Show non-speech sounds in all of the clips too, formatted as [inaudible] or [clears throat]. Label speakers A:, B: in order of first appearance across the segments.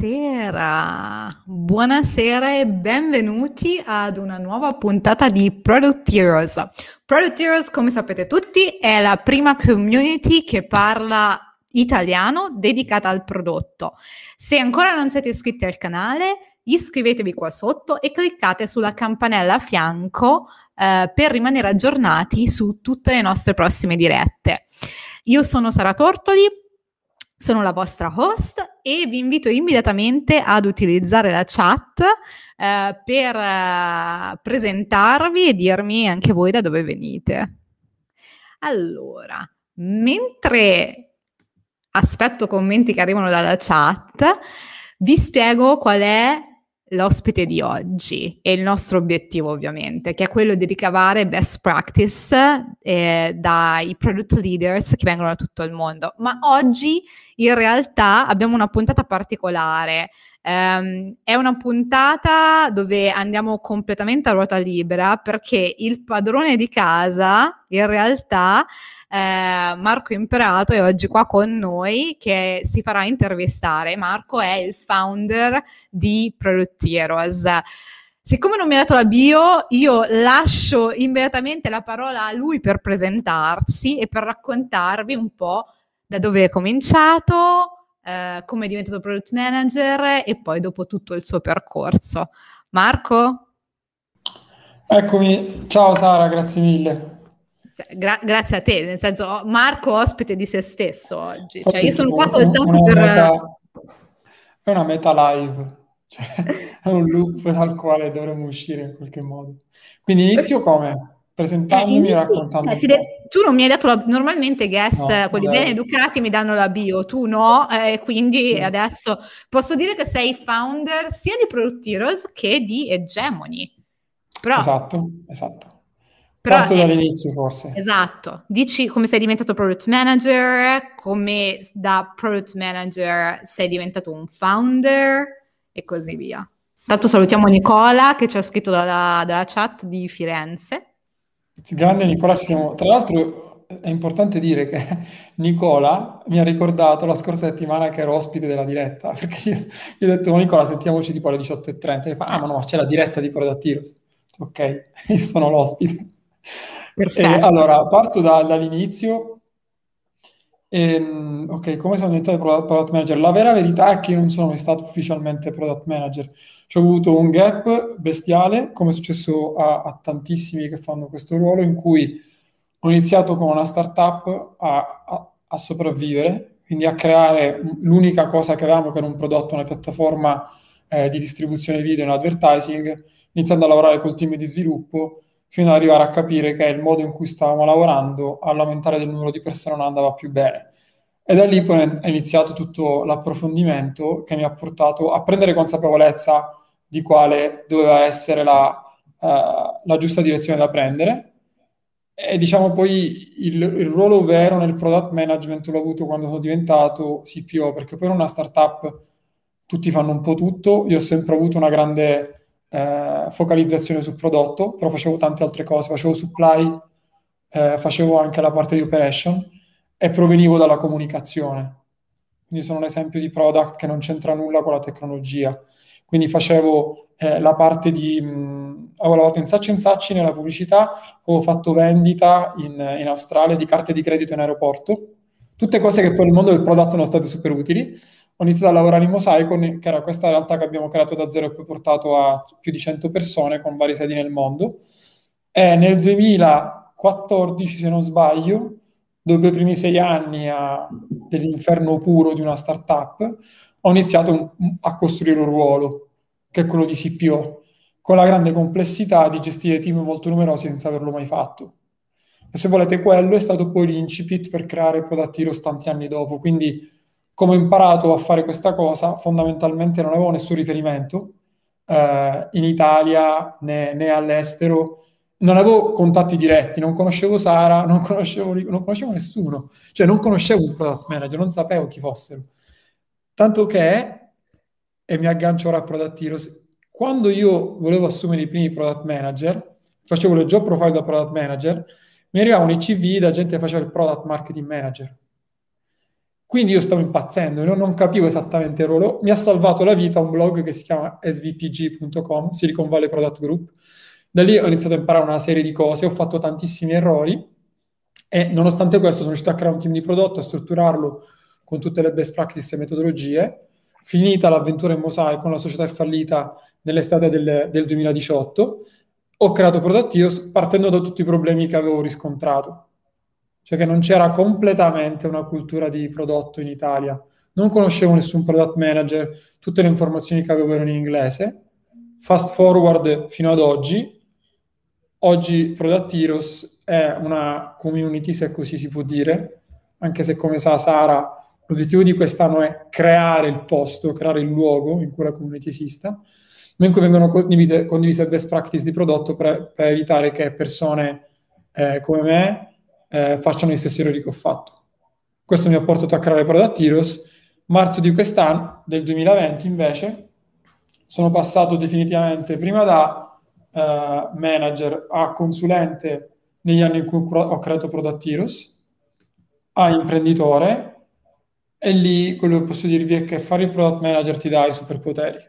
A: Buonasera, buonasera e benvenuti ad una nuova puntata di Product Heroes. Product Heroes, come sapete tutti, è la prima community che parla italiano dedicata al prodotto. Se ancora non siete iscritti al canale, iscrivetevi qua sotto e cliccate sulla campanella a fianco eh, per rimanere aggiornati su tutte le nostre prossime dirette. Io sono Sara Tortoli, sono la vostra host e vi invito immediatamente ad utilizzare la chat eh, per eh, presentarvi e dirmi anche voi da dove venite. Allora, mentre aspetto commenti che arrivano dalla chat, vi spiego qual è l'ospite di oggi e il nostro obiettivo ovviamente, che è quello di ricavare best practice eh, dai product leaders che vengono da tutto il mondo. Ma oggi in realtà abbiamo una puntata particolare. Um, è una puntata dove andiamo completamente a ruota libera perché il padrone di casa in realtà eh, Marco Imperato è oggi qua con noi che si farà intervistare. Marco è il founder di Product Heroes. Siccome non mi ha dato la bio, io lascio immediatamente la parola a lui per presentarsi e per raccontarvi un po' da dove è cominciato, eh, come è diventato product manager e poi dopo tutto il suo percorso. Marco?
B: Eccomi, ciao Sara, grazie mille.
A: Cioè, gra- grazie a te, nel senso Marco ospite di se stesso oggi, cioè, io sono qua soltanto per... Meta,
B: è una meta live, [laughs] cioè, è un loop dal quale dovremmo uscire in qualche modo. Quindi inizio come? Presentandomi e raccontando.
A: Eh, de- tu non mi hai dato la... Normalmente guest, no, quelli bene educati, mi danno la bio, tu no, e eh, quindi sì. adesso posso dire che sei founder sia di Product Heroes che di Hegemony.
B: Però... Esatto, esatto. Però Parto dall'inizio forse.
A: Esatto. Dici come sei diventato product manager, come da product manager sei diventato un founder e così via. Tanto salutiamo Nicola che ci ha scritto dalla, dalla chat di Firenze.
B: Grande Nicola, ci siamo. Tra l'altro è importante dire che [laughs] Nicola mi ha ricordato la scorsa settimana che ero ospite della diretta, [laughs] perché io, gli ho detto, Nicola, sentiamoci tipo alle 18.30. E fa, ah ma no, c'è la diretta di Product Heroes. Ok, [laughs] io sono l'ospite. Perfetto. E, allora, parto da, dall'inizio. Ehm, ok, come sono diventato product manager? La vera verità è che io non sono mai stato ufficialmente product manager. Ci ho avuto un gap bestiale, come è successo a, a tantissimi che fanno questo ruolo, in cui ho iniziato con una startup a, a, a sopravvivere, quindi a creare l'unica cosa che avevamo, che era un prodotto, una piattaforma eh, di distribuzione video in advertising, iniziando a lavorare col team di sviluppo fino ad arrivare a capire che il modo in cui stavamo lavorando all'aumentare del numero di persone non andava più bene. E da lì poi è iniziato tutto l'approfondimento che mi ha portato a prendere consapevolezza di quale doveva essere la, uh, la giusta direzione da prendere. E diciamo poi il, il, ruolo vero nel product management l'ho avuto quando sono diventato CPO, perché in una startup tutti fanno un po' tutto. Io ho sempre avuto una grande eh, focalizzazione sul prodotto, però facevo tante altre cose, facevo supply, eh, facevo anche la parte di operation e provenivo dalla comunicazione. Quindi sono un esempio di product che non c'entra nulla con la tecnologia. Quindi facevo eh, la parte di... Mh, avevo lavorato in Sacci in Sacci nella pubblicità, ho fatto vendita in, in Australia di carte di credito in aeroporto, tutte cose che poi nel mondo del product sono state super utili ho iniziato a lavorare in Mosaico, che era questa realtà che abbiamo creato da zero e poi portato a più di 100 persone con varie sedi nel mondo. E nel 2014, se non sbaglio, dopo i primi sei anni a, dell'inferno puro di una startup, ho iniziato a costruire un ruolo, che è quello di CPO, con la grande complessità di gestire team molto numerosi senza averlo mai fatto. E se volete, quello è stato poi l'incipit per creare Product Heroes tanti anni dopo. Quindi come ho imparato a fare questa cosa, fondamentalmente non avevo nessun riferimento eh, in Italia né, né, all'estero, non avevo contatti diretti, non conoscevo Sara, [laughs] non conoscevo, non conoscevo nessuno, cioè non conoscevo un product manager, non sapevo chi fossero. Tanto che, e mi aggancio ora a Product Heroes, quando io volevo assumere i primi product manager, facevo le job profile da product manager, mi arrivavano i CV da gente che faceva il product marketing manager Quindi io stavo impazzendo, non, non capivo esattamente il ruolo. Mi ha salvato la vita un blog che si chiama svtg.com, Silicon Valley Product Group. Da lì ho iniziato a imparare una serie di cose, ho fatto tantissimi errori e nonostante questo sono riuscito a creare un team di prodotto, a strutturarlo con tutte le best practice e metodologie. Finita l'avventura in mosaico, la società è fallita nell'estate del, del 2018, ho creato Product partendo da tutti i problemi che avevo riscontrato cioè che non c'era completamente una cultura di prodotto in Italia. Non conoscevo nessun product manager, tutte le informazioni che avevo erano in inglese. Fast forward fino ad oggi, oggi Product Heroes è una community, se così si può dire, anche se come sa Sara, l'obiettivo di quest'anno è creare il posto, creare il luogo in cui la community esista, ma in cui vengono condivise, condivise best practice di prodotto per, per evitare che persone eh, come me eh, facciano gli stessi errori che ho fatto. Questo mi ha portato a creare Product Heroes. Marzo di quest'anno, del 2020 invece, sono passato definitivamente prima da eh, manager a consulente negli anni in cui ho creato Product Heroes, a imprenditore, e lì quello che posso dirvi è che fare il product manager ti dà i superpoteri.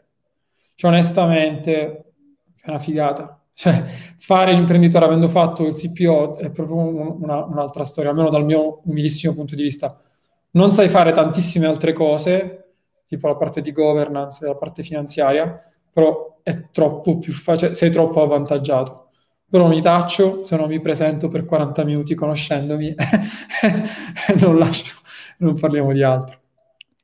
B: Cioè, onestamente, è una figata. Cioè, fare l'imprenditore avendo fatto il CPO è proprio un, una, un'altra storia, almeno dal mio umilissimo punto di vista. Non sai fare tantissime altre cose, tipo la parte di governance, la parte finanziaria, però è troppo più facile, sei troppo avvantaggiato. Però mi taccio, se no mi presento per 40 minuti conoscendomi [laughs] e non lascio, non parliamo di altro.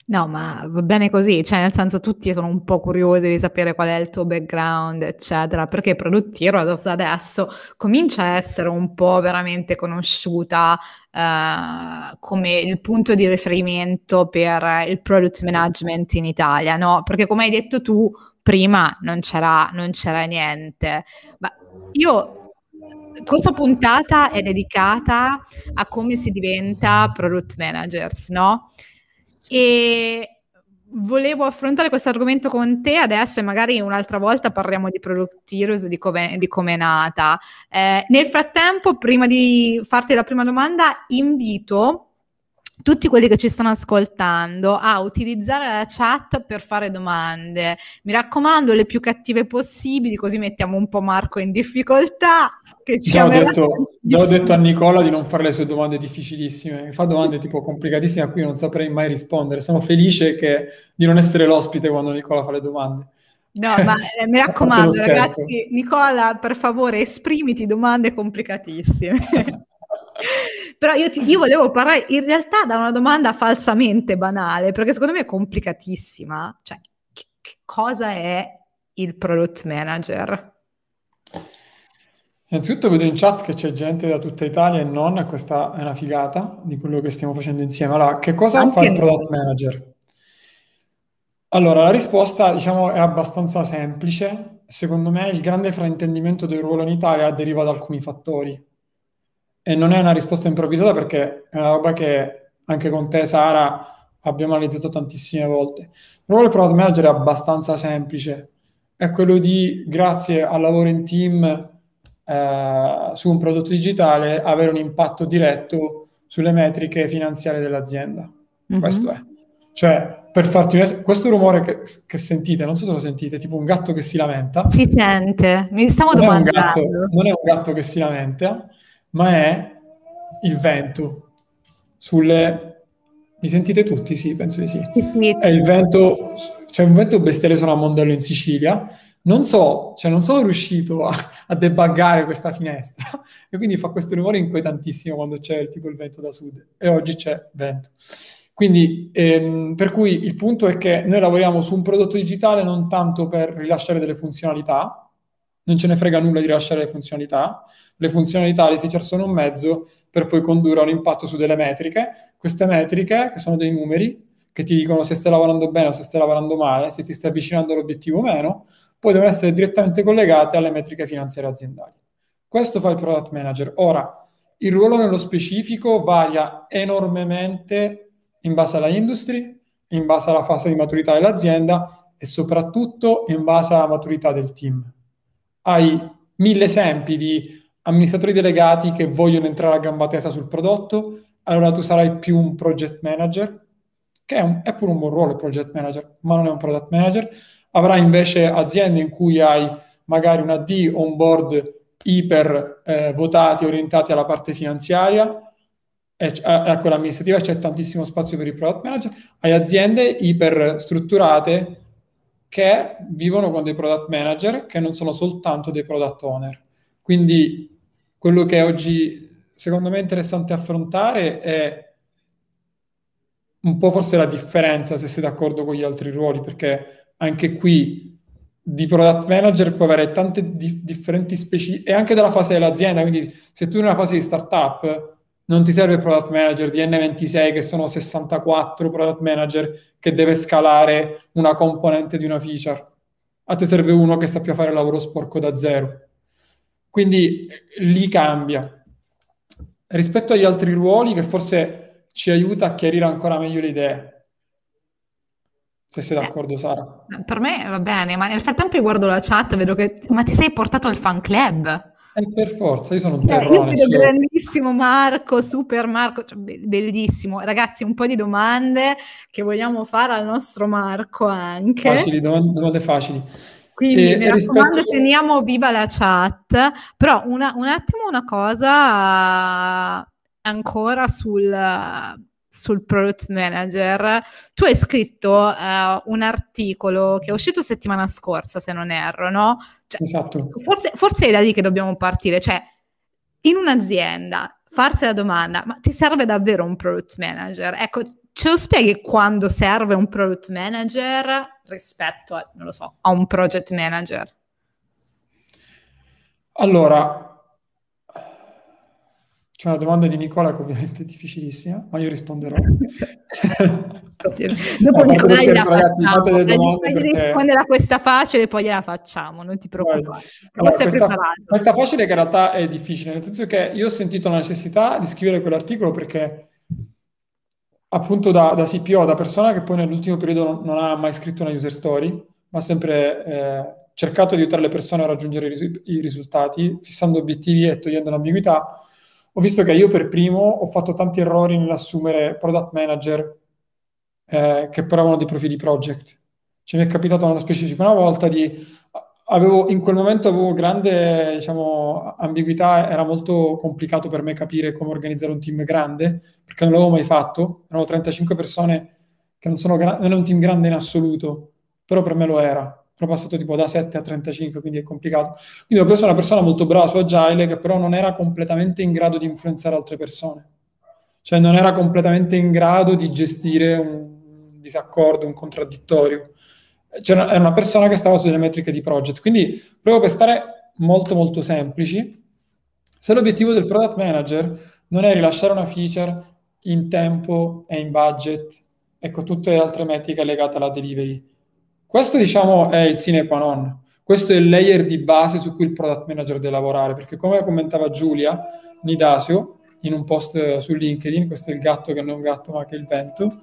A: No, ma va bene così, cioè nel senso tutti sono un po' curiosi di sapere qual è il tuo background, eccetera, perché Produttiero adesso comincia a essere un po' veramente conosciuta eh, come il punto di riferimento per il product management in Italia, no? Perché come hai detto tu, prima non c'era, non c'era niente. Ma io questa puntata è dedicata a come si diventa product managers, no? E volevo affrontare questo argomento con te adesso e magari un'altra volta parliamo di Product Heroes, di come, è nata. Eh, nel frattempo, prima di farti la prima domanda, invito tutti quelli che ci stanno ascoltando a utilizzare la chat per fare domande. Mi raccomando, le più cattive possibili, così mettiamo un po' Marco in difficoltà.
B: Che ci già, ho detto, già ho detto a Nicola di non fare le sue domande difficilissime. Mi fa domande tipo complicatissime a cui non saprei mai rispondere. Sono felice che, di non essere l'ospite quando Nicola fa le domande.
A: No, ma [laughs] eh, mi raccomando, ragazzi, Nicola, per favore, esprimiti domande complicatissime. [laughs] Però io, ti, io volevo parlare in realtà da una domanda falsamente banale, perché secondo me è complicatissima. Cioè, che, che cosa è il product manager?
B: Innanzitutto vedo in chat che c'è gente da tutta Italia e non, questa è una figata di quello che stiamo facendo insieme. Allora, che cosa Anche fa il product manager? Allora, la risposta, diciamo, è abbastanza semplice. Secondo me il grande fraintendimento del ruolo in Italia deriva da alcuni fattori e non è una risposta improvvisata perché è una roba che anche con te, Sara, abbiamo analizzato tantissime volte. Il ruolo del product manager è abbastanza semplice, è quello di, grazie al lavoro in team eh, su un prodotto digitale, avere un impatto diretto sulle metriche finanziarie dell'azienda. Mm-hmm. Questo è. Cioè, per farti un questo rumore che, che, sentite, non so se lo sentite, tipo un gatto che si lamenta.
A: Si sente, mi stavo non domandando.
B: È gatto, non è un gatto che si lamenta, ma è il vento sulle... Mi sentite tutti? Sì, penso di sì. È il vento, c'è un vento bestiale su una Mondello in Sicilia. Non so, cioè non sono riuscito a, a debuggare questa finestra [laughs] e quindi fa questo rumore inquietantissimo quando c'è tipo il vento da sud e oggi c'è vento. Quindi, ehm, per cui il punto è che noi lavoriamo su un prodotto digitale non tanto per rilasciare delle funzionalità, non ce ne frega nulla di rilasciare le funzionalità, le funzionalità, le feature sono un mezzo per poi condurre un impatto su delle metriche. Queste metriche, che sono dei numeri, che ti dicono se stai lavorando bene o se stai lavorando male, se ti stai avvicinando all'obiettivo o meno, poi devono essere direttamente collegate alle metriche finanziarie aziendali. Questo fa il product manager. Ora, il ruolo nello specifico varia enormemente in base alla industry, in base alla fase di maturità dell'azienda e soprattutto in base alla maturità del team. Hai mille esempi di amministratori delegati che vogliono entrare a gamba tesa sul prodotto, allora tu sarai più un project manager, che è, un, è pure un buon ruolo il project manager, ma non è un product manager. Avrà invece aziende in cui hai magari una D un board iper eh, votati, orientati alla parte finanziaria, e a, quella amministrativa c'è tantissimo spazio per i product manager, hai aziende iper strutturate che vivono con dei product manager che non sono soltanto dei product owner. Quindi quello che oggi secondo me è interessante affrontare è un po' forse la differenza, se sei d'accordo con gli altri ruoli, perché anche qui di product manager puoi avere tante di- differenti specie e anche dalla fase dell'azienda, quindi se tu in una fase di startup non ti serve il product manager di N26 che sono 64 product manager che deve scalare una componente di una feature. A te serve uno che sappia fare il lavoro sporco da zero. Quindi lì cambia. Rispetto agli altri ruoli che forse ci aiuta a chiarire ancora meglio le idee. Se sei d'accordo, Sara.
A: Per me va bene, ma nel frattempo guardo la chat, vedo che... Ma ti sei portato al fan club?
B: Eh, per forza, io sono un cioè, terrone. Io
A: cioè. grandissimo Marco, super Marco, cioè, bellissimo. Ragazzi, un po' di domande che vogliamo fare al nostro Marco anche.
B: Facili, domande, domande facili.
A: Quindi e, mi raccomando, rispetto... teniamo viva la chat, però una, un attimo una cosa ancora sul, sul product manager. Tu hai scritto uh, un articolo che è uscito settimana scorsa, se non erro, no?
B: Cioè, esatto.
A: Forse, forse è da lì che dobbiamo partire, cioè in un'azienda farsi la domanda, ma ti serve davvero un product manager? Ecco, ce lo spieghi quando serve un product manager rispetto a, non lo so, a un project manager?
B: Allora, c'è una domanda di Nicola che ovviamente è difficilissima, ma io risponderò. [laughs]
A: Dopo no, Nicola la ragazzi, fate delle domande perché... rispondere a questa facile poi gliela facciamo, non ti preoccupare.
B: Allora, questa, questa, facile che in realtà è difficile, nel senso che io ho sentito la necessità di scrivere quell'articolo perché appunto da, da CPO, da persona che poi nell'ultimo periodo non, non ha mai scritto una user story, ma ha sempre eh, cercato di aiutare le persone a raggiungere i, risu- i risultati, fissando obiettivi e togliendo l'ambiguità ho visto che io per primo ho fatto tanti errori nell'assumere product manager eh, che però avevano dei profili project. Cioè, mi è capitato nello specifico una volta di... Avevo, in quel momento avevo grande diciamo, ambiguità, era molto complicato per me capire come organizzare un team grande, perché non l'avevo mai fatto. Erano 35 persone che non, sono gra- non è un team grande in assoluto, però per me lo era sono passato tipo da 7 a 35, quindi è complicato. Quindi ho preso una persona molto brava su Agile che però non era completamente in grado di influenzare altre persone. Cioè non era completamente in grado di gestire un disaccordo, un contraddittorio. Cioè, era una persona che stava sulle metriche di project. Quindi proprio per stare molto molto semplici, se l'obiettivo del product manager non è rilasciare una feature in tempo e in budget e con tutte le altre metriche legate alla delivery, questo diciamo è il sine qua non. Questo è il layer di base su cui il product manager deve lavorare, perché come commentava Giulia Nidasio in un post su LinkedIn, questo è il gatto che non è un gatto ma che è il vento,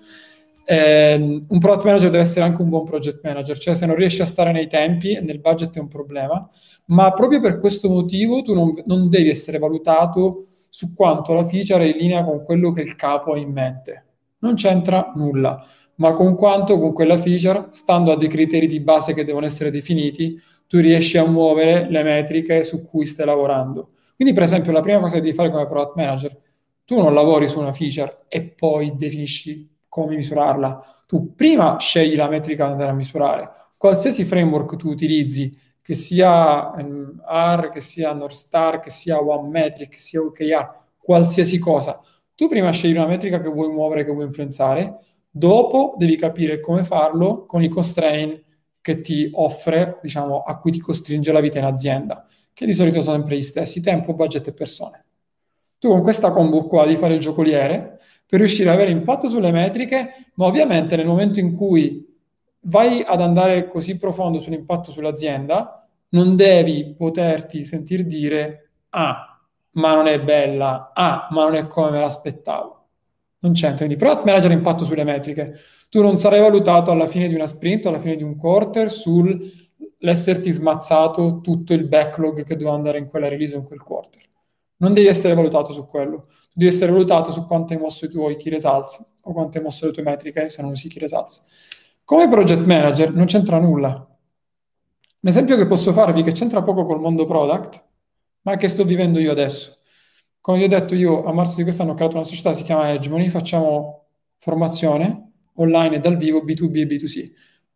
B: eh, un product manager deve essere anche un buon project manager, cioè se non riesci a stare nei tempi e nel budget è un problema, ma proprio per questo motivo tu non, non devi essere valutato su quanto la feature è in linea con quello che il capo ha in mente. Non c'entra nulla ma con quanto con quella feature, stando a dei criteri di base che devono essere definiti, tu riesci a muovere le metriche su cui stai lavorando. Quindi, per esempio, la prima cosa che devi fare come product manager, tu non lavori su una feature e poi definisci come misurarla. Tu prima scegli la metrica da andare a misurare. Qualsiasi framework tu utilizzi, che sia um, R, che sia North Star, che sia One Metric, che sia OKR, qualsiasi cosa, tu prima scegli una metrica che vuoi muovere, che vuoi influenzare, Dopo devi capire come farlo con i constraint che ti offre, diciamo, a cui ti costringe la vita in azienda, che di solito sono sempre gli stessi, tempo, budget e persone. Tu con questa combo qua devi fare il giocoliere per riuscire ad avere impatto sulle metriche, ma ovviamente nel momento in cui vai ad andare così profondo sull'impatto sull'azienda, non devi poterti sentir dire ah, ma non è bella, ah, ma non è come me l'aspettavo non c'entra. Quindi product manager impatto sulle metriche. Tu non sarai valutato alla fine di una sprint alla fine di un quarter sull'esserti smazzato tutto il backlog che doveva andare in quella release o in quel quarter. Non devi essere valutato su quello, devi essere valutato su quanto hai mosso i tuoi key results o quanto hai mosso le tue metriche se non usi key results. Come project manager non c'entra nulla. L'esempio che posso farvi, che c'entra poco col mondo product, ma che sto vivendo io adesso. Come vi ho detto, io a marzo di quest'anno ho creato una società, si chiama Hegemony, facciamo formazione online e dal vivo B2B e B2C.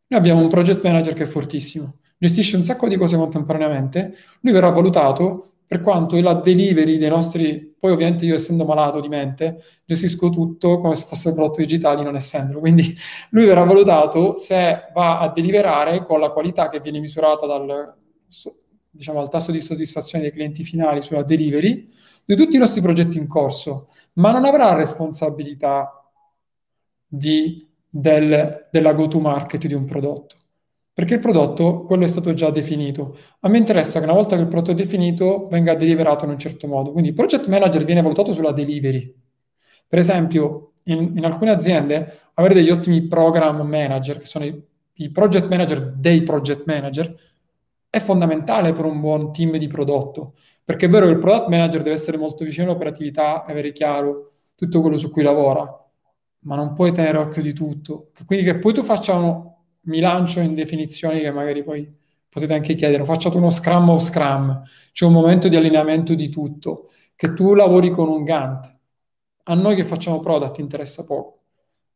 B: Noi abbiamo un project manager che è fortissimo, gestisce un sacco di cose contemporaneamente, lui verrà valutato per quanto la delivery dei nostri, poi ovviamente io essendo malato di mente, gestisco tutto come se fossero prodotti digitali non essendolo, quindi lui verrà valutato se va a deliverare con la qualità che viene misurata dal, diciamo, al tasso di soddisfazione dei clienti finali sulla delivery di tutti i nostri progetti in corso, ma non avrà responsabilità di, del, della go-to-market di un prodotto perché il prodotto, quello è stato già definito. A me interessa che una volta che il prodotto è definito venga deliverato in un certo modo. Quindi il project manager viene valutato sulla delivery. Per esempio, in, in alcune aziende avere degli ottimi program manager, che sono i, i project manager dei project manager, è fondamentale per un buon team di prodotto. Perché è vero che il product manager deve essere molto vicino all'operatività, avere chiaro tutto quello su cui lavora, ma non puoi tenere occhio di tutto. Quindi che poi tu faccia uno, mi lancio in definizioni che magari poi potete anche chiedere, facciate uno scrum o scrum, c'è un momento di allineamento di tutto, che tu lavori con un Gantt. A noi che facciamo product interessa poco.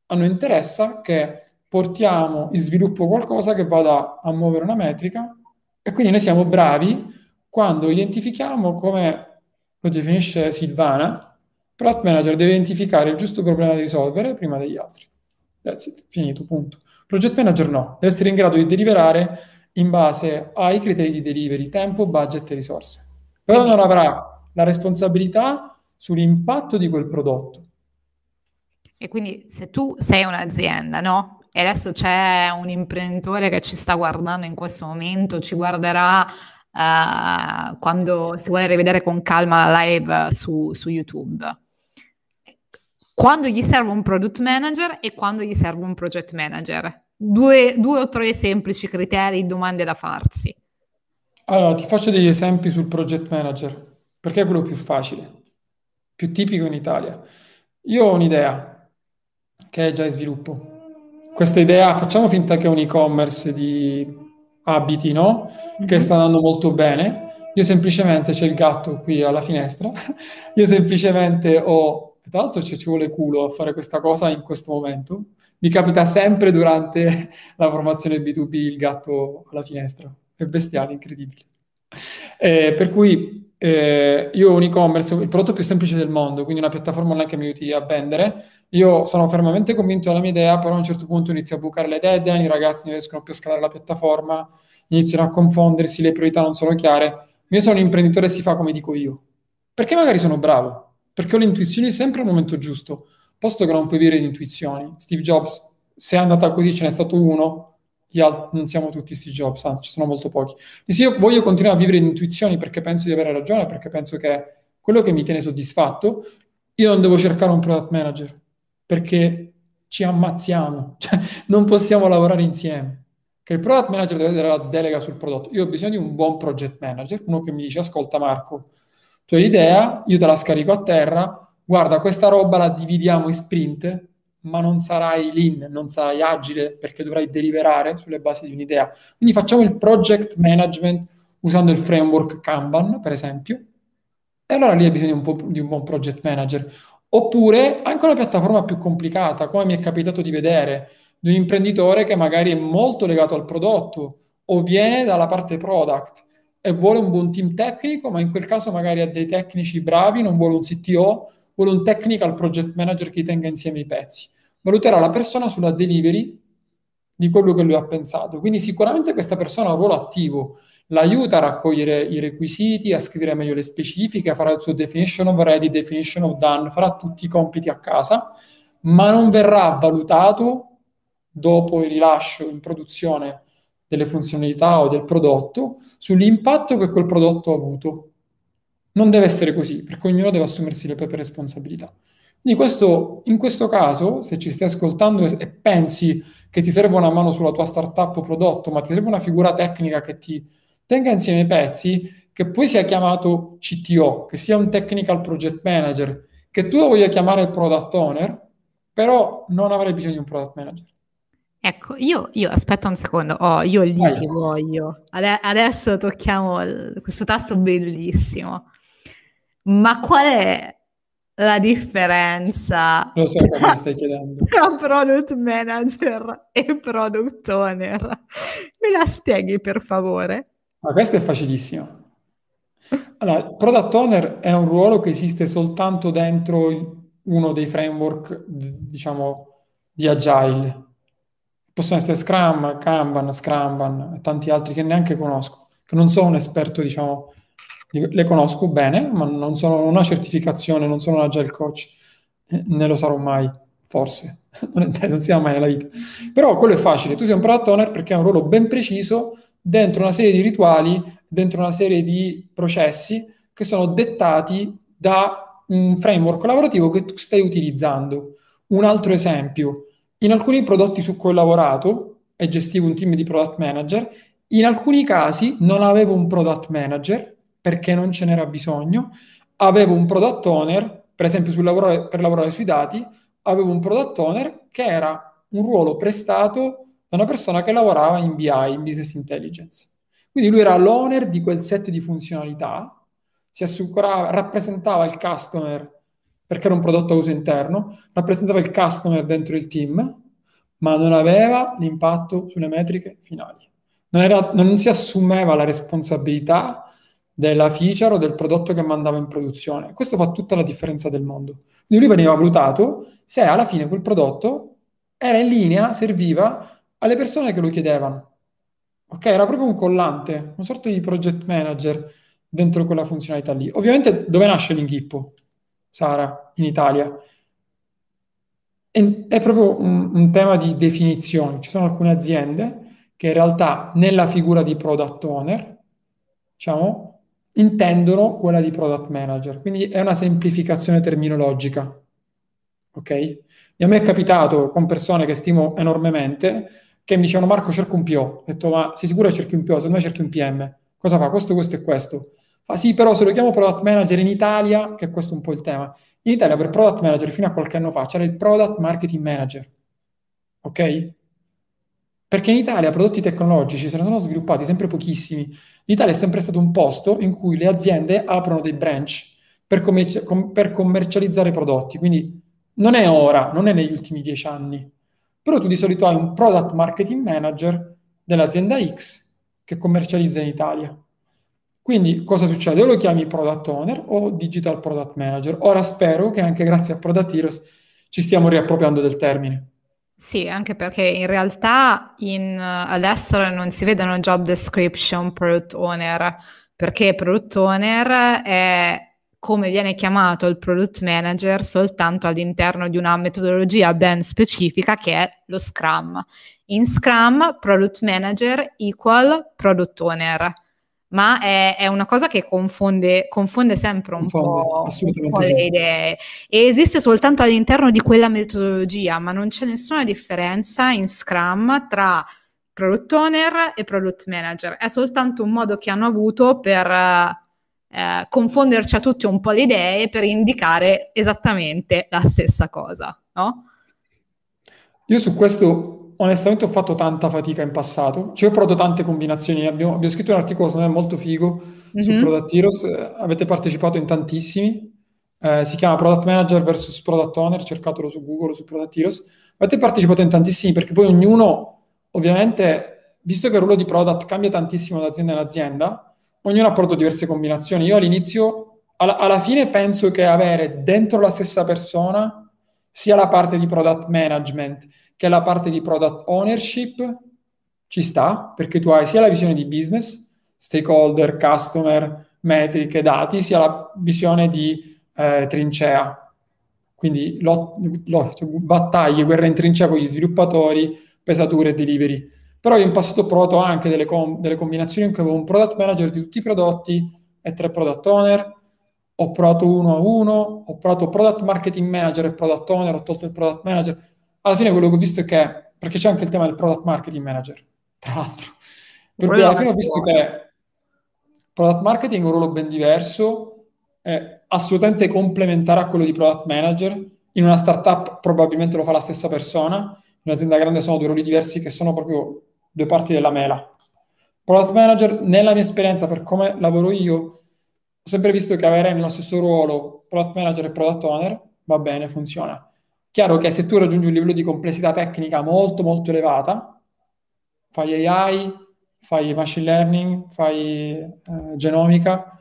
B: A noi interessa che portiamo in sviluppo qualcosa che vada a muovere una metrica e quindi noi siamo bravi quando identifichiamo come lo definisce Silvana, product manager deve identificare il giusto problema da risolvere prima degli altri. That's it, finito, punto. Project manager no, deve essere in grado di deliberare in base ai criteri di delivery, tempo, budget e risorse. Però non avrà la responsabilità sull'impatto di quel prodotto.
A: E quindi se tu sei un'azienda, no? E adesso c'è un imprenditore che ci sta guardando in questo momento, ci guarderà uh, quando si vuole rivedere con calma la live su, su YouTube quando gli serve un product manager e quando gli serve un project manager. Due, due o tre semplici criteri, domande da farsi.
B: Allora, ti faccio degli esempi sul project manager, perché è quello più facile, più tipico in Italia. Io ho un'idea che è già in sviluppo. Questa idea, facciamo finta che è un e-commerce di abiti, no? Che sta andando molto bene. Io semplicemente, c'è il gatto qui alla finestra, [laughs] io semplicemente ho tra l'altro ci, ci vuole culo a fare questa cosa in questo momento. Mi capita sempre durante [laughs] la formazione B2B il gatto alla finestra. È bestiale, incredibile. Eh, per cui eh, io ho un e-commerce, il prodotto più semplice del mondo, quindi una piattaforma online che mi aiuti a vendere. Io sono fermamente convinto della mia idea, però a un certo punto inizio a bucare le deadline, i ragazzi non riescono più a scalare la piattaforma, iniziano a confondersi, le priorità non sono chiare. Io sono un imprenditore e si fa come dico io. Perché magari sono bravo, perché ho le intuizioni sempre al momento giusto, posto che non puoi dire di intuizioni. Steve Jobs, se è andata così, ce n'è stato uno, gli altri, non siamo tutti Steve Jobs, anzi, ci sono molto pochi. Quindi io voglio continuare a vivere di intuizioni perché penso di avere ragione, perché penso che quello che mi tiene soddisfatto, io non devo cercare un product manager, perché ci ammazziamo, [laughs] cioè, non possiamo lavorare insieme. Che il product manager deve avere la delega sul prodotto. Io ho bisogno di un buon project manager, uno che mi dice, ascolta Marco, tu hai l'idea, io te la scarico a terra, guarda, questa roba la dividiamo in sprint, ma non sarai lean, non sarai agile perché dovrai deliberare sulle basi di un'idea. Quindi facciamo il project management usando il framework Kanban, per esempio, e allora lì hai bisogno un po' di un buon project manager. Oppure anche una piattaforma più complicata, come mi è capitato di vedere, di un imprenditore che magari è molto legato al prodotto o viene dalla parte product e vuole un buon team tecnico, ma in quel caso magari ha dei tecnici bravi, non vuole un CTO, vuole un technical project manager che tenga insieme i pezzi. Valuterà la persona sulla delivery di quello che lui ha pensato. Quindi sicuramente questa persona ha un ruolo attivo, l'aiuta a raccogliere i requisiti, a scrivere meglio le specifiche, farà il suo definition of ready, definition of done, farà tutti i compiti a casa, ma non verrà valutato dopo il rilascio in produzione delle funzionalità o del prodotto sull'impatto che quel prodotto ha avuto. Non deve essere così, perché ognuno deve assumersi le proprie responsabilità. Questo, in questo caso, se ci stai ascoltando e pensi che ti serve una mano sulla tua startup o prodotto, ma ti serve una figura tecnica che ti tenga insieme i pezzi, che poi sia chiamato CTO, che sia un technical project manager, che tu lo voglia chiamare product owner, però non avrei bisogno di un product manager.
A: Ecco, io, io aspetta un secondo, oh, io lì Vai. che voglio. Ade- adesso tocchiamo il, questo tasto bellissimo. Ma qual è la differenza
B: Lo so cosa mi stai [laughs] chiedendo.
A: tra product manager e product owner? Me la spieghi per favore?
B: Ma questo è facilissimo. Allora, product owner è un ruolo che esiste soltanto dentro uno dei framework, diciamo, di Agile. Possono essere Scrum, Kanban, Scrumban e tanti altri che neanche conosco, che non sono un esperto, diciamo, le conosco bene, ma non sono una certificazione, non sono un agile coach, eh, ne lo sarò mai, forse, [laughs] non, è, non sia mai nella vita. Però quello è facile, tu sei un product owner perché hai un ruolo ben preciso dentro una serie di rituali, dentro una serie di processi che sono dettati da un framework lavorativo che tu stai utilizzando. Un altro esempio, in alcuni prodotti su cui ho lavorato e gestivo un team di product manager, in alcuni casi non avevo un product manager perché non ce n'era bisogno. Avevo un product owner, per esempio lavorare, per lavorare sui dati, avevo un product owner che era un ruolo prestato da una persona che lavorava in BI, in Business Intelligence. Quindi lui era l'owner di quel set di funzionalità, si assicurava, rappresentava il customer perché era un prodotto a uso interno, rappresentava il customer dentro il team, ma non aveva l'impatto sulle metriche finali. Non, era, non si assumeva la responsabilità della feature o del prodotto che mandava in produzione. Questo fa tutta la differenza del mondo. Quindi lui veniva valutato se alla fine quel prodotto era in linea, serviva alle persone che lo chiedevano. Ok, era proprio un collante, una sorta di project manager dentro quella funzionalità lì. Ovviamente dove nasce l'inghippo, Sara, in Italia? È, è proprio un, un tema di definizione. Ci sono alcune aziende che in realtà nella figura di product owner, diciamo, intendono quella di product manager. Quindi è una semplificazione terminologica. Ok? E a me è capitato con persone che stimo enormemente che mi dicevano Marco cerco un PO. Ho detto ma sei sicuro che cerchi un PO? Secondo me cerchi un PM. Cosa fa? Questo, questo e questo. Fa sì, però se lo chiamo product manager in Italia, che questo è un po' il tema, in Italia per product manager fino a qualche anno fa c'era il product marketing manager. Ok? Perché in Italia prodotti tecnologici se ne sono sviluppati sempre pochissimi. L'Italia è sempre stato un posto in cui le aziende aprono dei branch per, commerci- com- per commercializzare prodotti. Quindi non è ora, non è negli ultimi dieci anni. Però tu di solito hai un product marketing manager dell'azienda X che commercializza in Italia. Quindi cosa succede? O lo chiami product owner o digital product manager. Ora spero che anche grazie a Product Heroes ci stiamo riappropriando del termine.
A: Sì, anche perché in realtà in, all'estero non si vedono job description product owner, perché product owner è come viene chiamato il product manager soltanto all'interno di una metodologia ben specifica che è lo Scrum. In Scrum, product manager equal product owner ma è, è, una cosa che confonde, confonde sempre un, confonde, po', un po', le idee. E esiste soltanto all'interno di quella metodologia, ma non c'è nessuna differenza in Scrum tra product owner e product manager, è soltanto un modo che hanno avuto per eh, confonderci a tutti un po' le idee per indicare esattamente la stessa cosa, no?
B: Io su questo onestamente ho fatto tanta fatica in passato, ci ho provato tante combinazioni, abbiamo, abbiamo scritto un articolo secondo me molto figo mm-hmm. su mhm. Product Heroes, avete partecipato in tantissimi, eh, si chiama Product Manager vs Product Owner, cercatelo su Google su Product Heroes, avete partecipato in tantissimi perché poi ognuno ovviamente, visto che il ruolo di product cambia tantissimo da azienda in azienda, ognuno ha prodotto diverse combinazioni, io all'inizio, alla, alla fine penso che avere dentro la stessa persona sia la parte di product management, che la parte di product ownership ci sta, perché tu hai sia la visione di business, stakeholder, customer, metriche, dati, sia la visione di eh, trincea, quindi lot, lot, cioè, battaglie, guerra in trincea con gli sviluppatori, pesature e delivery. Però io in passato ho provato anche delle, com- delle combinazioni in cui avevo un product manager di tutti i prodotti e tre product owner, ho provato uno a uno, ho provato product marketing manager e product owner, ho tolto il product manager, alla fine quello che ho visto è che, perché c'è anche il tema del product marketing manager, tra l'altro, per cui alla fine ho visto che Product marketing è un ruolo ben diverso, è assolutamente complementare a quello di product manager. In una startup probabilmente lo fa la stessa persona, in un'azienda grande sono due ruoli diversi che sono proprio due parti della mela. Product manager, nella mia esperienza, per come lavoro io, ho sempre visto che avere nello stesso ruolo product manager e product owner va bene, funziona. Chiaro che se tu raggiungi un livello di complessità tecnica molto molto elevata, fai AI, fai machine learning, fai eh, genomica,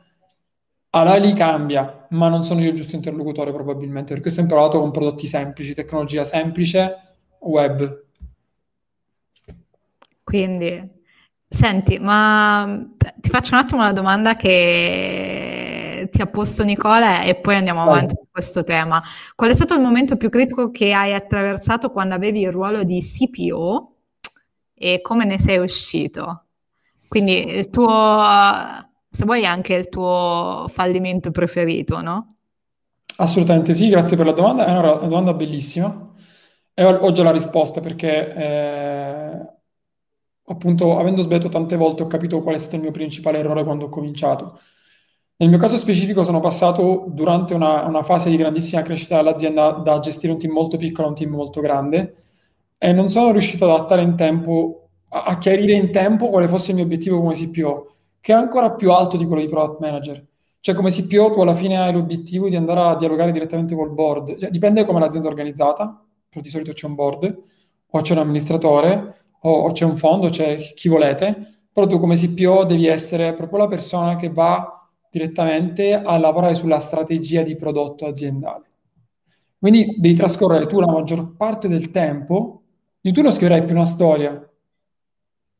B: allora lì cambia, ma non sono io il giusto interlocutore probabilmente, perché ho sempre lavorato con prodotti semplici, tecnologia semplice, web.
A: Quindi, senti, ma ti faccio un attimo una domanda che ti ha posto Nicola e poi andiamo avanti su questo tema. Qual è stato il momento più critico che hai attraversato quando avevi il ruolo di CPO e come ne sei uscito? Quindi il tuo, se vuoi anche il tuo fallimento preferito, no?
B: Assolutamente sì, grazie per la domanda, è una, una domanda bellissima e ho, ho già la risposta perché eh, appunto avendo sbagliato tante volte ho capito qual è stato il mio principale errore quando ho cominciato. Nel mio caso specifico sono passato durante una, una fase di grandissima crescita dell'azienda da gestire un team molto piccolo a un team molto grande e non sono riuscito ad adattare in tempo a chiarire in tempo quale fosse il mio obiettivo come CPO, che è ancora più alto di quello di product manager. Cioè, come CPO tu alla fine hai l'obiettivo di andare a dialogare direttamente col board. Cioè, dipende come l'azienda è organizzata, però di solito c'è un board, o c'è un amministratore, o, o c'è un fondo, c'è chi volete, però tu come CPO devi essere proprio la persona che va direttamente a lavorare sulla strategia di prodotto aziendale. Quindi devi trascorrere tu la maggior parte del tempo, tu non scriverai più una storia,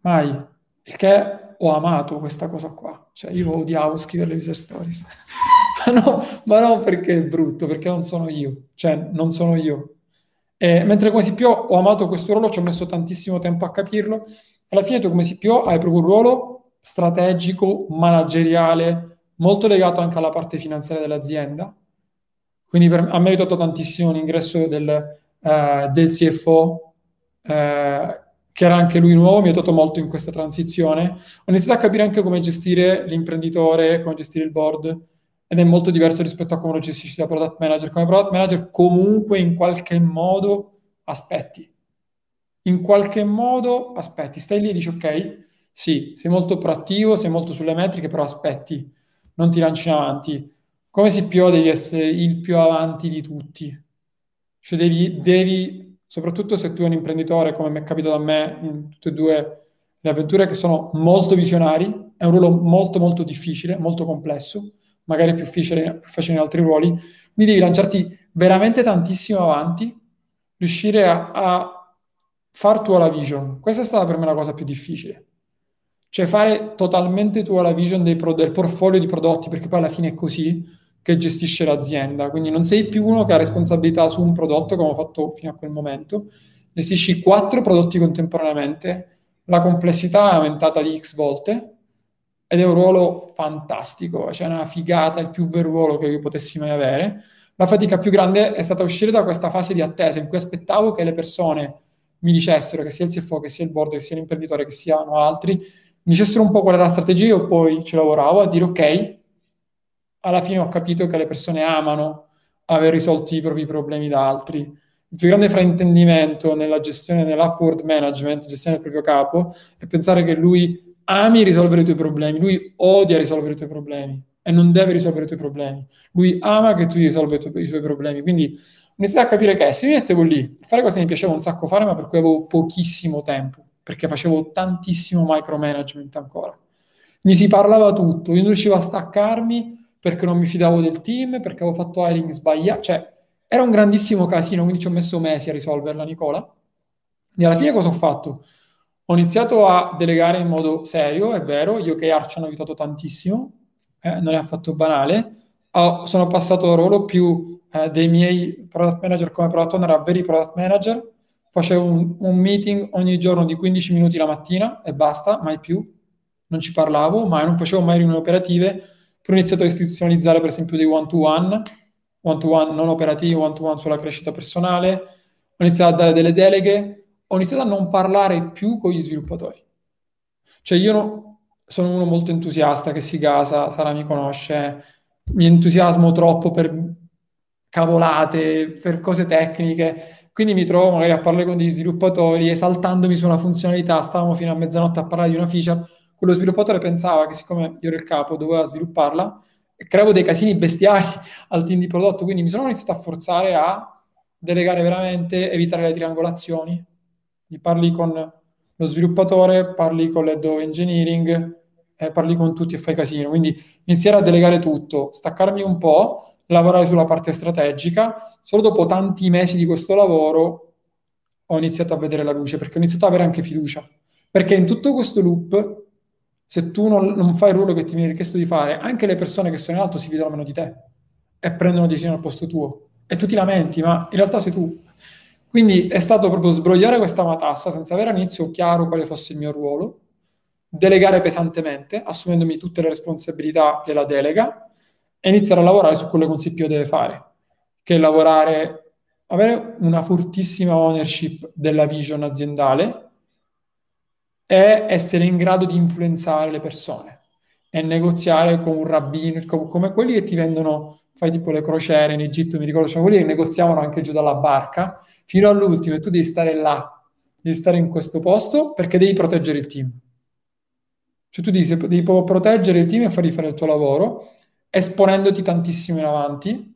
B: Mai. Che ho amato questa cosa qua. Cioè, io odiavo scrivere le user stories. [laughs] ma, no, ma non perché è brutto, perché non sono io. Cioè, non sono io. E, mentre come CPO ho amato questo ruolo, ci ho messo tantissimo tempo a capirlo. Alla fine tu come CPO hai proprio un ruolo strategico, manageriale, molto legato anche alla parte finanziaria dell'azienda. Quindi per, a me ha aiutato tantissimo l'ingresso del, uh, del CFO, uh, che era anche lui nuovo, mi ha aiutato molto in questa transizione. Ho iniziato a capire anche come gestire l'imprenditore, come gestire il board, ed è molto diverso rispetto a come lo gestisci da product manager. Come product manager comunque in qualche modo aspetti. In qualche modo aspetti. Stai lì e dici ok, sì, sei molto proattivo, sei molto sulle metriche, però aspetti, non ti lanci avanti. Come CPO devi essere il più avanti di tutti. Cioè devi, devi soprattutto se tu hai un imprenditore, come mi è capitato a me in tutte e due le avventure, che sono molto visionari, è un ruolo molto molto difficile, molto complesso, magari più facile, più facile in altri ruoli, quindi devi lanciarti veramente tantissimo avanti, riuscire a, a far tua la vision. Questa è stata per me la cosa più difficile. Cioè fare totalmente tua la vision pro- del portfolio di prodotti, perché poi alla fine è così, che gestisce l'azienda. Quindi non sei più uno che ha responsabilità su un prodotto, come ho fatto fino a quel momento, gestisci quattro prodotti contemporaneamente, la complessità è aumentata di X volte ed è un ruolo fantastico, cioè una figata, il più bel ruolo che io potessi mai avere. La fatica più grande è stata uscire da questa fase di attesa in cui aspettavo che le persone mi dicessero, che sia il CFO, che sia il board, che sia l'imprenditore, che siano altri, dicessero un po' qual era la strategia, io poi ci lavoravo a dire ok, alla fine ho capito che le persone amano aver risolto i propri problemi da altri. Il più grande fraintendimento nella gestione dell'upward management, gestione del proprio capo, è pensare che lui ami risolvere i tuoi problemi, lui odia risolvere i tuoi problemi e non deve risolvere i tuoi problemi. Lui ama che tu risolva i, tuoi, i suoi problemi. Quindi ho iniziato a capire che se mi mettevo lì fare cose che mi piaceva un sacco fare, ma per cui avevo pochissimo tempo, perché facevo tantissimo micromanagement ancora. Mi si parlava tutto, io non riuscivo a staccarmi perché non mi fidavo del team, perché avevo fatto hiring sbagliato, cioè era un grandissimo casino, quindi ci ho messo mesi a risolverla, Nicola. E alla fine cosa ho fatto? Ho iniziato a delegare in modo serio, è vero, gli OKR ci hanno aiutato tantissimo, eh, non è affatto banale. Oh, sono passato al ruolo più eh, dei miei product manager come product owner a veri product manager. Facevo un, un, meeting ogni giorno di 15 minuti la mattina e basta, mai più. Non ci parlavo, mai, non facevo mai riunioni operative. Poi ho iniziato a istituzionalizzare per esempio dei one-to-one, one-to-one non operativi, one-to-one sulla crescita personale, ho iniziato a dare delle deleghe, ho iniziato a non parlare più con gli sviluppatori. Cioè io no, sono uno molto entusiasta che si gasa, Sara mi conosce, mi entusiasmo troppo per cavolate, per cose tecniche, quindi mi trovo magari a parlare con degli sviluppatori esaltandomi su una funzionalità, stavamo fino a mezzanotte a parlare di una feature, quello sviluppatore pensava che siccome io ero il capo doveva svilupparla, e creavo dei casini bestiali [laughs] al team di prodotto, quindi mi sono iniziato a forzare a delegare veramente, evitare le triangolazioni, mi parli con lo sviluppatore, parli con l'head of engineering, eh, parli con tutti e fai casino. Quindi iniziare a delegare tutto, staccarmi un po', lavorare sulla parte strategica. Solo dopo tanti mesi di questo lavoro ho iniziato a vedere la luce, perché ho iniziato ad avere anche fiducia. Perché in tutto questo loop, se tu non, non fai il ruolo che ti viene richiesto di fare, anche le persone che sono in alto si vedono meno di te e prendono decisioni al posto tuo. E tu ti lamenti, ma in realtà sei tu. Quindi è stato proprio sbrogliare questa matassa senza avere all'inizio chiaro quale fosse il mio ruolo, delegare pesantemente, assumendomi tutte le responsabilità della delega e iniziare a lavorare su quello che un CPO deve fare, che è lavorare, avere una fortissima ownership della vision aziendale e essere in grado di influenzare le persone e negoziare con un rabbino, come quelli che ti vendono, fai tipo le crociere in Egitto, mi ricordo, cioè quelli che negoziavano anche giù dalla barca, fino all'ultimo e tu devi stare là, devi stare in questo posto perché devi proteggere il team. Cioè tu devi, devi proteggere il team e fargli fare il tuo lavoro, esponendoti tantissimo in avanti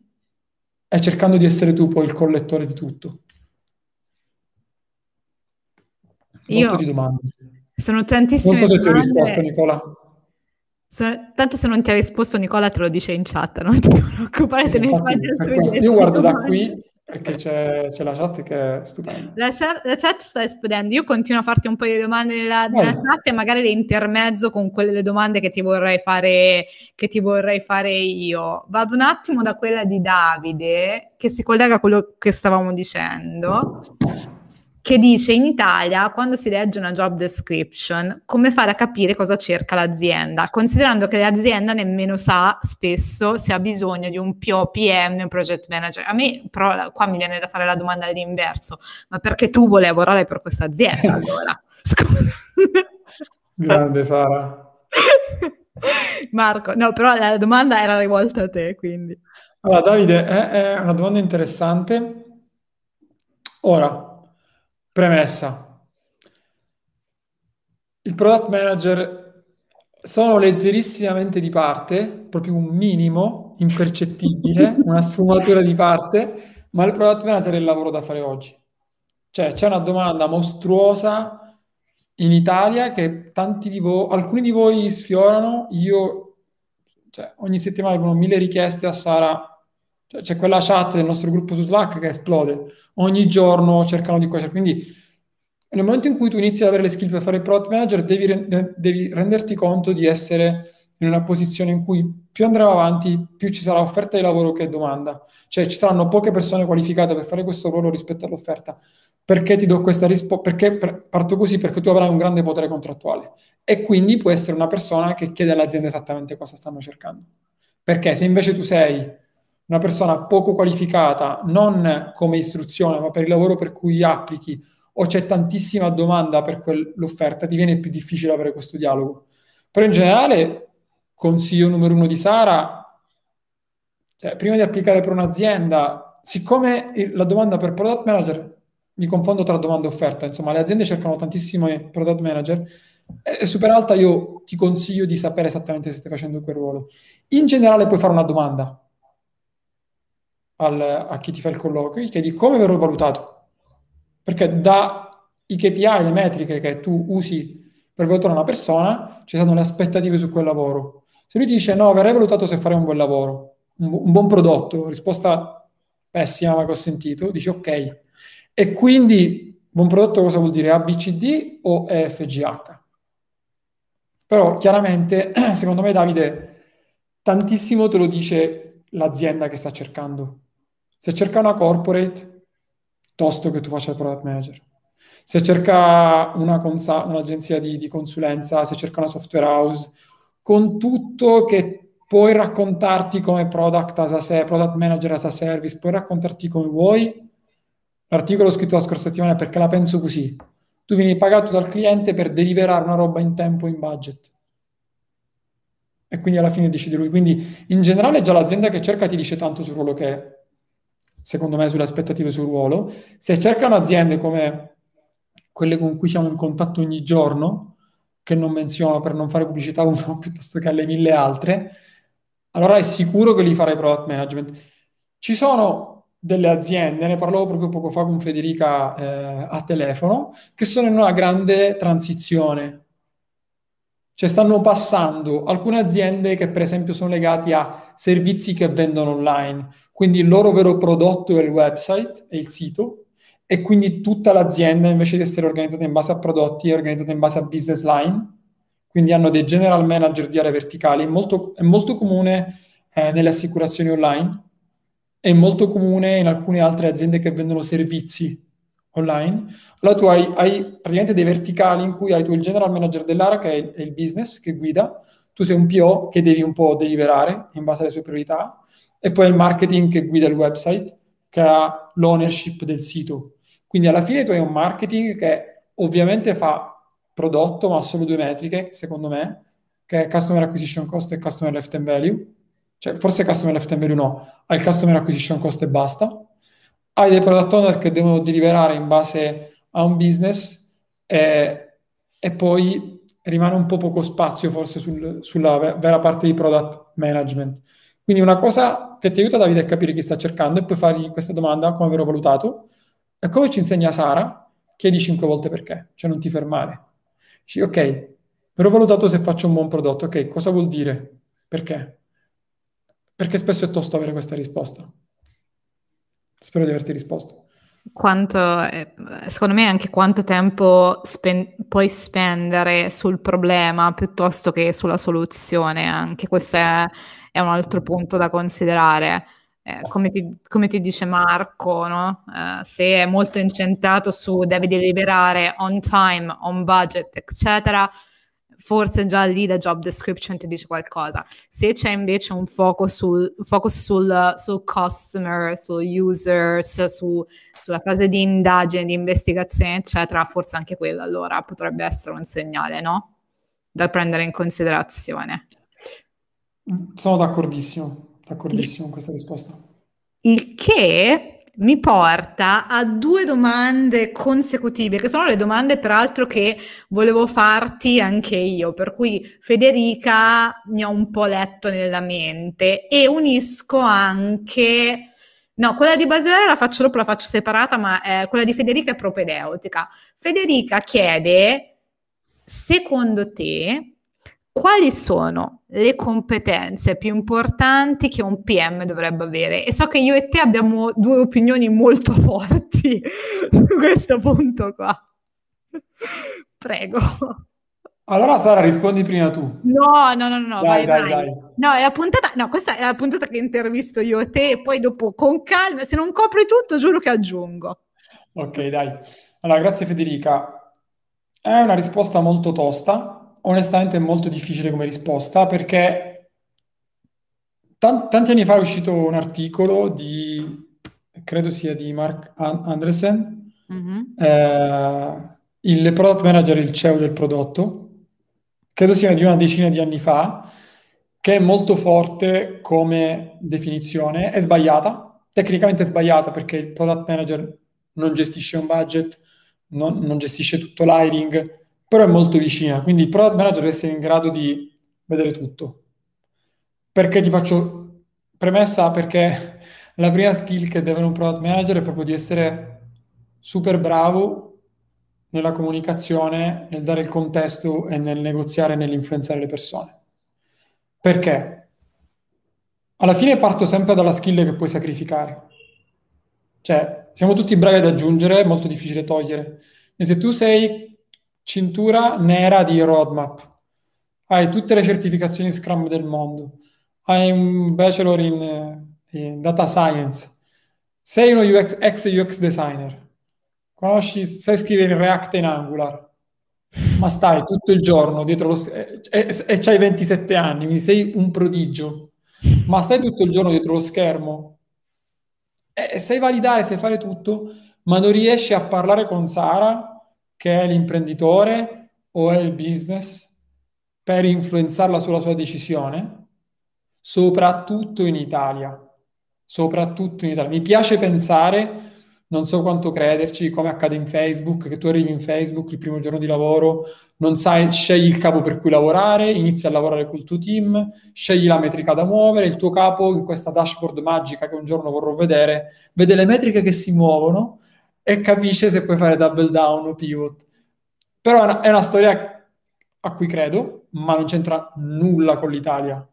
B: e cercando di essere tu poi il collettore di tutto.
A: Io. Sono tantissime
B: Non so se ti ho risposto, Nicola.
A: Sono, tanto se non ti ha risposto Nicola te lo dice in chat, non ti [laughs] preoccupare, te ne fai
B: Io guardo da qui perché c'è, c'è, la chat che è stupenda.
A: La chat, la chat, sta esplodendo. Io continuo a farti un po' di domande nella, nella chat e magari le intermezzo con quelle domande che ti vorrei fare, che ti vorrei fare io. Vado un attimo da quella di Davide, che si collega a quello che stavamo dicendo che dice in Italia quando si legge una job description come fare a capire cosa cerca l'azienda, considerando che l'azienda nemmeno sa spesso se ha bisogno di un PO, PM, un project manager. A me però qua mi viene da fare la domanda all'inverso, ma perché tu vuoi lavorare per questa azienda [laughs] allora? Scusa.
B: Grande Sara.
A: Marco, no, però la domanda era rivolta a te, quindi.
B: Allora, Davide, è, è una domanda interessante. Ora, Premessa. Il product manager sono leggerissimamente di parte, proprio un minimo impercettibile, [laughs] una sfumatura di parte, ma il product manager è il lavoro da fare oggi. Cioè, c'è una domanda mostruosa in Italia che tanti di voi, alcuni di voi sfiorano, io, cioè, ogni settimana vengono mille richieste a Sara, cioè, c'è quella chat del nostro gruppo su Slack che esplode, ogni giorno cercano di questo. Quindi nel momento in cui tu inizi ad avere le skill per fare il product manager, devi, devi renderti conto di essere in una posizione in cui più andremo avanti, più ci sarà offerta di lavoro che domanda. Cioè ci saranno poche persone qualificate per fare questo ruolo rispetto all'offerta. Perché ti do questa risposta? Perché parto così? Perché tu avrai un grande potere contrattuale e quindi puoi essere una persona che chiede all'azienda esattamente cosa stanno cercando. Perché se invece tu sei una persona poco qualificata, non come istruzione, ma per il lavoro per cui applichi, o c'è tantissima domanda per quell'offerta, diviene più difficile avere questo dialogo. Però in generale, consiglio numero uno di Sara, cioè, prima di applicare per un'azienda, siccome la domanda per product manager, mi confondo tra domanda e offerta, insomma le aziende cercano tantissimi product manager, è super alta, io ti consiglio di sapere esattamente se stai facendo quel ruolo. In generale puoi fare una domanda al, a chi ti fa il colloquio, gli chiedi come verrò valutato, perché da i KPI, le metriche che tu usi per valutare una persona, ci sono le aspettative su quel lavoro. Se lui ti dice no, verrai valutato se farei un buon lavoro, un, un buon prodotto, risposta pessima ma che ho sentito, dici ok. E quindi buon prodotto cosa vuol dire? ABCD o EFGH? Però chiaramente, [clears throat] secondo me Davide, tantissimo te lo dice l'azienda che sta cercando. Se cerca una corporate, piuttosto che tu faccia il product manager. Se cerca una consa- un'agenzia di, di consulenza, se cerca una software house, con tutto che puoi raccontarti come product as a se- product manager as a service, puoi raccontarti come vuoi. L'articolo scritto la scorsa settimana è perché la penso così. Tu vieni pagato dal cliente per deliverare una roba in tempo, in budget. e quindi alla fine decide lui. Quindi in generale già l'azienda che cerca ti dice tanto sul ruolo che è, secondo me, sulle aspettative sul ruolo. Se cercano aziende come quelle con cui siamo in contatto ogni giorno, che non menziono per non fare pubblicità [laughs] uno piuttosto che alle mille altre, allora è sicuro che li farei product management. Ci sono delle aziende, ne parlavo proprio poco fa con Federica eh, a telefono, che sono in una grande transizione cioè stanno passando alcune aziende che per esempio sono legate a servizi che vendono online, quindi il loro vero prodotto è il website, è il sito, e quindi tutta l'azienda invece di essere organizzata in base a prodotti è organizzata in base a business line, quindi hanno dei general manager di aree verticali, molto, è molto comune eh, nelle assicurazioni online, è molto comune in alcune altre aziende che vendono servizi online, allora tu hai, hai, praticamente dei verticali in cui hai tu il general manager dell'area che è il, è il, business, che guida, tu sei un PO che devi un po' deliberare in base alle sue priorità, e poi il marketing che guida il website, che ha l'ownership del sito. Quindi alla fine tu hai un marketing che ovviamente fa prodotto, ma ha solo due metriche, secondo me, che è Customer Acquisition Cost e Customer Lifetime Value. Cioè, forse Customer Lifetime Value no, hai il Customer Acquisition Cost e basta hai dei product owner che devono deliberare in base a un business e, e poi rimane un po' poco spazio forse sul, sulla vera parte di product management. Quindi una cosa che ti aiuta Davide a capire chi sta cercando e poi fargli questa domanda, come avrò valutato, e come ci insegna Sara, chiedi cinque volte perché, cioè non ti fermare. Dici, ok, avrò valutato se faccio un buon prodotto, ok, cosa vuol dire? Perché? Perché spesso è tosto avere questa risposta. Spero di averti risposto.
A: Quanto, eh, secondo me anche quanto tempo spen- puoi spendere sul problema piuttosto che sulla soluzione, anche questo è, è un altro punto da considerare. Eh, come, ti, come, ti, dice Marco, no? eh, se è molto incentrato su devi deliberare on time, on budget, eccetera, forse già lì la job description ti dice qualcosa. Se c'è invece un focus sul, focus sul, sul customer, su users, su, sulla fase di indagine, di investigazione, eccetera, forse anche quello allora potrebbe essere un segnale, no? Da prendere in considerazione.
B: Sono d'accordissimo, d'accordissimo con questa risposta.
A: Il che mi porta a due domande consecutive, che sono le domande peraltro che volevo farti anche io, per cui Federica mi ha un po' letto nella mente e unisco anche... No, quella di Basilare la faccio dopo, la faccio separata, ma eh, quella di Federica è propedeutica. Federica chiede, secondo te, quali sono le competenze più importanti che un PM dovrebbe avere? E so che io e te abbiamo due opinioni molto [laughs] forti su questo punto qua. Prego.
B: Allora Sara, rispondi prima tu.
A: No, no, no, no, dai, vai, dai, vai. dai. No, è la puntata, no, questa è la puntata che intervisto io e te e poi dopo con calma, se non copri tutto, giuro che aggiungo.
B: Ok, dai. Allora, grazie Federica. È una risposta molto tosta, onestamente è molto difficile come risposta perché tan- tanti anni fa è uscito un articolo di, credo sia di Mark Andresen, mm-hmm. eh, il product manager, il CEO del prodotto, credo sia di una decina di anni fa, che è molto forte come definizione, è sbagliata, tecnicamente è sbagliata perché il product manager non gestisce un budget, non, non gestisce tutto l'hiring, però è molto vicina, quindi il product manager deve essere in grado di vedere tutto. Perché ti faccio premessa? Perché [laughs] la prima skill che deve avere un product manager è proprio di essere super bravo nella comunicazione, nel dare il contesto e nel negoziare e nell'influenzare le persone. Perché? Alla fine parto sempre dalla skill che puoi sacrificare. Cioè, siamo tutti bravi ad aggiungere, è molto difficile togliere. E se tu sei cintura nera di roadmap, hai tutte le certificazioni Scrum del mondo, hai un bachelor in, in data science, sei uno UX, ex UX designer, conosci, sai scrivere in React e in Angular, ma stai tutto il giorno dietro lo e, e, e hai 27 anni, quindi sei un prodigio, ma stai tutto il giorno dietro lo schermo. E, e sai validare, sai fare tutto, ma non riesci a parlare con Sara che è l'imprenditore o è il business per influenzarla sulla sua decisione, soprattutto in Italia. Soprattutto in Italia. Mi piace pensare non so quanto crederci, come accade in Facebook, che tu arrivi in Facebook il primo giorno di lavoro, non sai, scegli il capo per cui lavorare, inizi a lavorare col tuo team, scegli la metrica da muovere, il tuo capo in questa dashboard magica che un giorno vorrò vedere, vede le metriche che si muovono e capisce se puoi fare double down o pivot. Però è una, è una storia a cui credo, ma non c'entra nulla con l'Italia.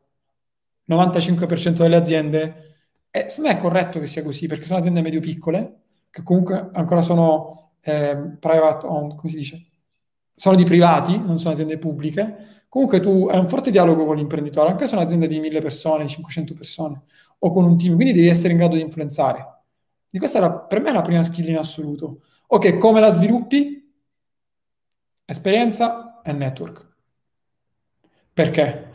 B: 95% delle aziende, e secondo me è corretto che sia così, perché sono aziende medio-piccole, che comunque ancora sono eh, private owned, come si dice? Sono di privati, non sono aziende pubbliche. Comunque tu hai un forte dialogo con l'imprenditore, anche se è un'azienda di 1000 persone, 500 persone, o con un team, quindi devi essere in grado di influenzare. Di questa era, per me la prima skill in assoluto. Ok, come la sviluppi? Esperienza e network. Perché?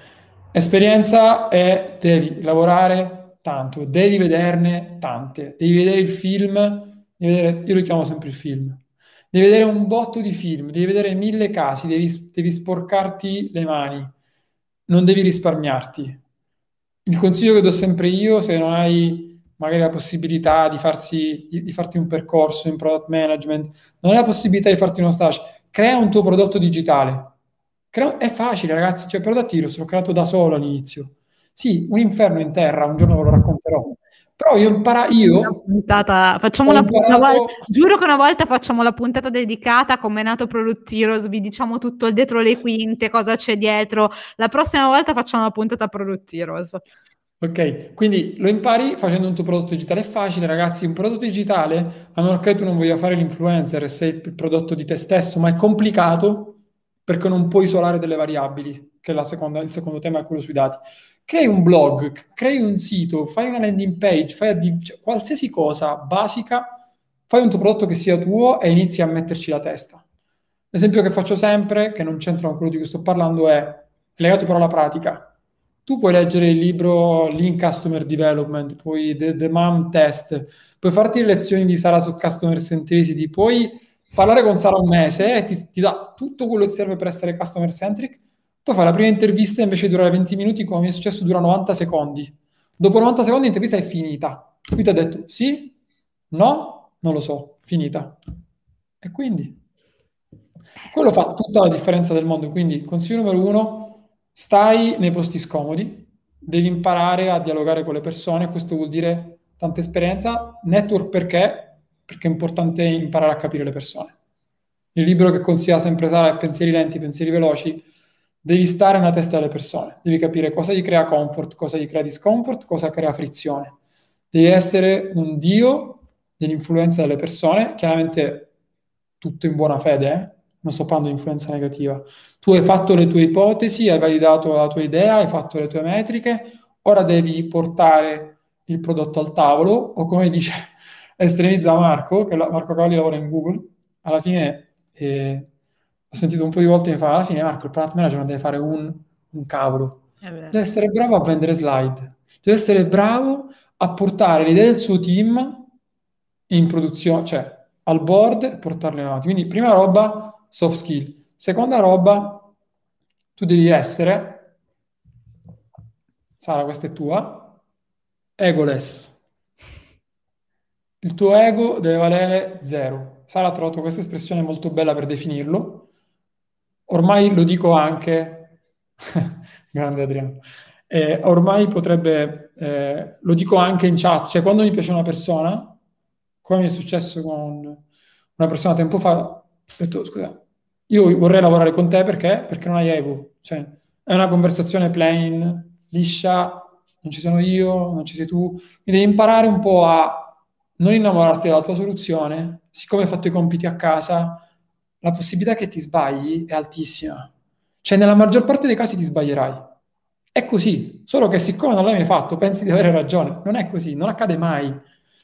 B: Esperienza è devi lavorare tanto, devi vederne tante, devi vedere il film vedere, io lo chiamo sempre il film, devi vedere un botto di film, devi vedere mille casi, devi, devi sporcarti le mani, non devi risparmiarti. Il consiglio che do sempre io, se non hai magari la possibilità di, farsi, di, di farti un percorso in product management, non hai la possibilità di farti uno stage, crea un tuo prodotto digitale. Crea, è facile, ragazzi, cioè Prodotti l'ho creato da solo all'inizio. Sì, un inferno in terra, un giorno ve lo racconterò. Però io impara io.
A: Puntata, facciamo una, imparato... una volta, giuro che una volta facciamo la puntata dedicata a come è nato Product Heroes, vi diciamo tutto il dietro le quinte, cosa c'è dietro. La prossima volta facciamo la puntata Product Heroes.
B: Ok, quindi lo impari facendo un tuo prodotto digitale. È facile, ragazzi. Un prodotto digitale, a meno che tu non voglia fare l'influencer e sei il prodotto di te stesso, ma è complicato perché non puoi isolare delle variabili, che è seconda, il secondo tema è quello sui dati crei un blog, crei un sito, fai una landing page, fai addi- cioè, qualsiasi cosa basica, fai un tuo prodotto che sia tuo e inizi a metterci la testa. L'esempio che faccio sempre, che non c'entra con quello di cui sto parlando, è legato però alla pratica. Tu puoi leggere il libro Lean Customer Development, poi The, The Mom Test, puoi farti le lezioni di Sara su Customer Centricity, puoi parlare con Sara un mese e ti, ti dà tutto quello che serve per essere customer centric poi fa la prima intervista invece di durare 20 minuti, come mi è successo, dura 90 secondi. Dopo 90 secondi l'intervista è finita. Lui ti ha detto sì, no, non lo so, finita. E quindi? Quello fa tutta la differenza del mondo. Quindi, consiglio numero uno, stai nei posti scomodi, devi imparare a dialogare con le persone, questo vuol dire tanta esperienza. Network perché? Perché è importante imparare a capire le persone. Il libro che consiglia sempre Sara è Pensieri lenti, pensieri veloci devi stare nella testa delle persone, devi capire cosa gli crea comfort, cosa gli crea discomfort, cosa crea frizione. Devi essere un dio dell'influenza delle persone, chiaramente tutto in buona fede, eh? Non sto parlando di influenza negativa. Tu hai fatto le tue ipotesi, hai validato la tua idea, hai fatto le tue metriche, ora devi portare il prodotto al tavolo, o come dice [laughs] estremizza Marco, che la, Marco Cavalli lavora in Google, alla fine... Eh, ho sentito un po' di volte che fa alla fine Marco il product manager non deve fare un, un cavolo. Deve essere bravo a vendere slide. Deve essere bravo a portare le idee del suo team in produzione cioè al board e portarle avanti. Quindi prima roba soft skill. Seconda roba tu devi essere Sara questa è tua egoless. Il tuo ego deve valere zero. Sara ha trovato questa espressione molto bella per definirlo. Ormai lo dico anche, [laughs] grande Adriano, eh, ormai potrebbe, eh, lo dico anche in chat, cioè quando mi piace una persona, come mi è successo con una persona tempo fa, ho detto scusa, io vorrei lavorare con te perché? Perché non hai ego, cioè è una conversazione plain, liscia, non ci sono io, non ci sei tu, quindi devi imparare un po' a non innamorarti della tua soluzione, siccome hai fatto i compiti a casa, la possibilità che ti sbagli è altissima. Cioè, nella maggior parte dei casi ti sbaglierai. È così, solo che siccome non l'hai mai fatto, pensi di avere ragione. Non è così, non accade mai.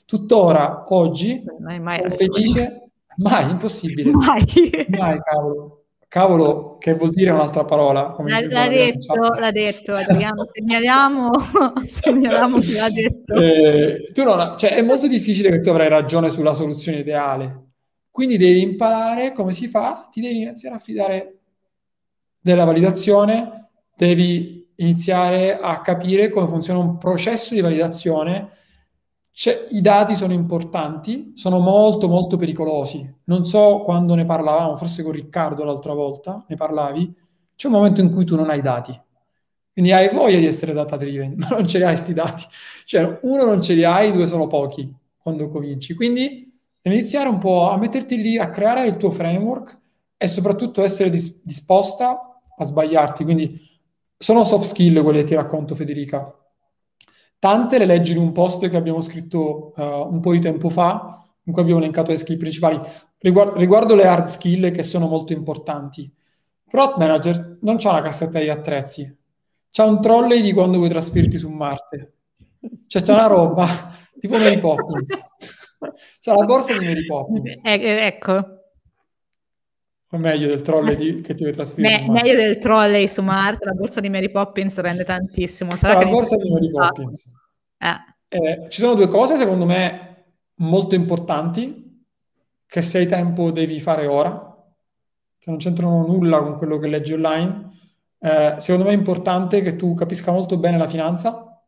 B: Tuttora, oggi, sono felice, mai, impossibile. Mai. mai, cavolo. Cavolo, che vuol dire un'altra parola?
A: L'ha, l'ha detto, l'ha detto, Adriano, segnaliamo, [laughs] segnaliamo che l'ha detto.
B: Eh, tu non, cioè, è molto difficile che tu avrai ragione sulla soluzione ideale, quindi devi imparare come si fa, ti devi iniziare a fidare della validazione devi iniziare a capire come funziona un processo di validazione. C'è, I dati sono importanti, sono molto molto pericolosi. Non so quando ne parlavamo, forse con Riccardo l'altra volta, ne parlavi, c'è un momento in cui tu non hai dati. Quindi hai voglia di essere data driven, [laughs] ma non ce li hai questi dati. Cioè, uno non ce li hai, due sono pochi quando cominci. Quindi devi iniziare un po' a metterti lì, a creare il tuo framework e soprattutto essere dis- disposta a sbagliarti. Quindi sono soft skill quelle che ti racconto, Federica. Tante le leggi in un post che abbiamo scritto uh, un po' di tempo fa, in cui abbiamo elencato le skill principali. Riguardo, riguardo le hard skill che sono molto importanti. Product Manager non c'ha una cassetta di attrezzi, c'ha un trolley di quando vuoi trasferirti su Marte. Cioè c'è una roba [laughs] tipo Mary Poppins. [laughs] c'ha la borsa di Mary Poppins.
A: Eh, eh, ecco.
B: O meglio del trolley di, che ti vuoi trasferire.
A: Me- meglio del trolley su Marte, la borsa di Mary Poppins rende tantissimo.
B: Sarà la borsa di Mary Poppins. Eh. Eh, ci sono due cose, secondo me, molto importanti, che se hai tempo devi fare ora, che non c'entrano nulla con quello che leggi online. Eh, secondo me è importante che tu capisca molto bene la finanza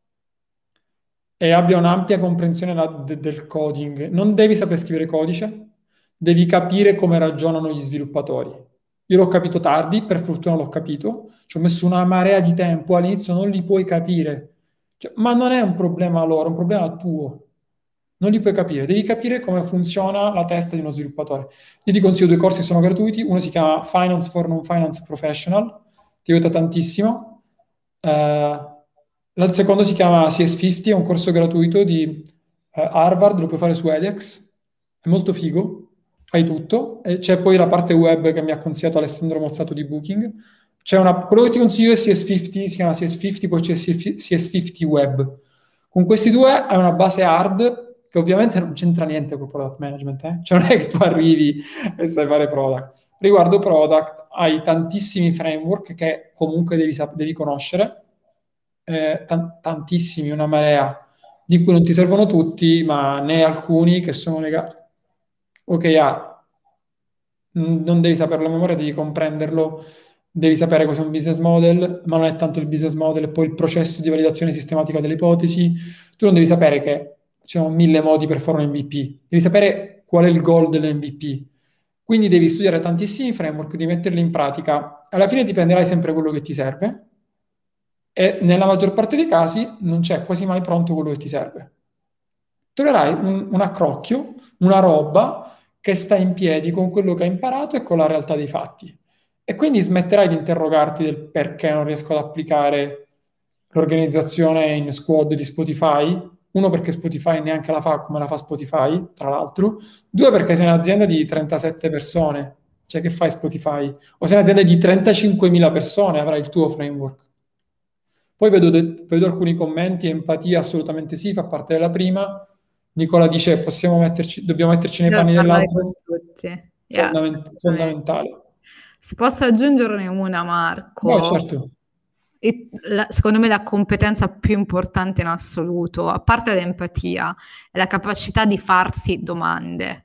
B: e abbia un'ampia comprensione de- del coding. Non devi sapere scrivere codice, devi capire come ragionano gli sviluppatori. Io l'ho capito tardi, per fortuna l'ho capito, ci ho messo una marea di tempo, all'inizio non li puoi capire, cioè, ma non è un problema loro, è un problema tuo. Non li puoi capire, devi capire come funziona la testa di uno sviluppatore. Io ti consiglio due corsi, sono gratuiti, uno si chiama Finance for Non-Finance Professional, ti aiuta tantissimo, uh, secondo si chiama CS50, è un corso gratuito di uh, Harvard, lo puoi fare su edX, è molto figo, fai tutto, e c'è poi la parte web che mi ha consigliato Alessandro Mozzato di Booking, c'è una, quello che ti consiglio è CS50, si chiama CS50, poi c'è CS50 Web. Con questi due hai una base hard che ovviamente non c'entra niente con product management, eh? cioè non è che tu arrivi e sai fare product. Riguardo product hai tantissimi framework che comunque devi, devi conoscere, eh, t- tantissimi, una marea, di cui non ti servono tutti, ma ne alcuni che sono legati. OKR, non devi saperlo a memoria, devi comprenderlo, devi sapere cos'è un business model, ma non è tanto il business model, è poi il processo di validazione sistematica delle ipotesi. Tu non devi sapere che ci sono mille modi per fare un MVP. Devi sapere qual è il goal dell'MVP. Quindi devi studiare tantissimi framework, devi metterli in pratica. Alla fine dipenderai sempre quello che ti serve e nella maggior parte dei casi non c'è quasi mai pronto quello che ti serve. Troverai un, un accrocchio, una roba che sta in piedi con quello che hai imparato e con la realtà dei fatti. E quindi smetterai di interrogarti del perché non riesco ad applicare l'organizzazione in squad di Spotify uno perché Spotify neanche la fa come la fa Spotify, tra l'altro. Due perché sei un'azienda di 37 persone. Cioè che fai Spotify? O sei un'azienda di 35.000 persone, avrai il tuo framework. Poi vedo, de- vedo alcuni commenti, empatia assolutamente sì, fa parte della prima. Nicola dice possiamo metterci, dobbiamo metterci nei panni dell'altro. Yeah. Fondament- fondamentale.
A: Se posso aggiungerne una, Marco.
B: No, certo
A: e la, secondo me la competenza più importante in assoluto, a parte l'empatia, è la capacità di farsi domande.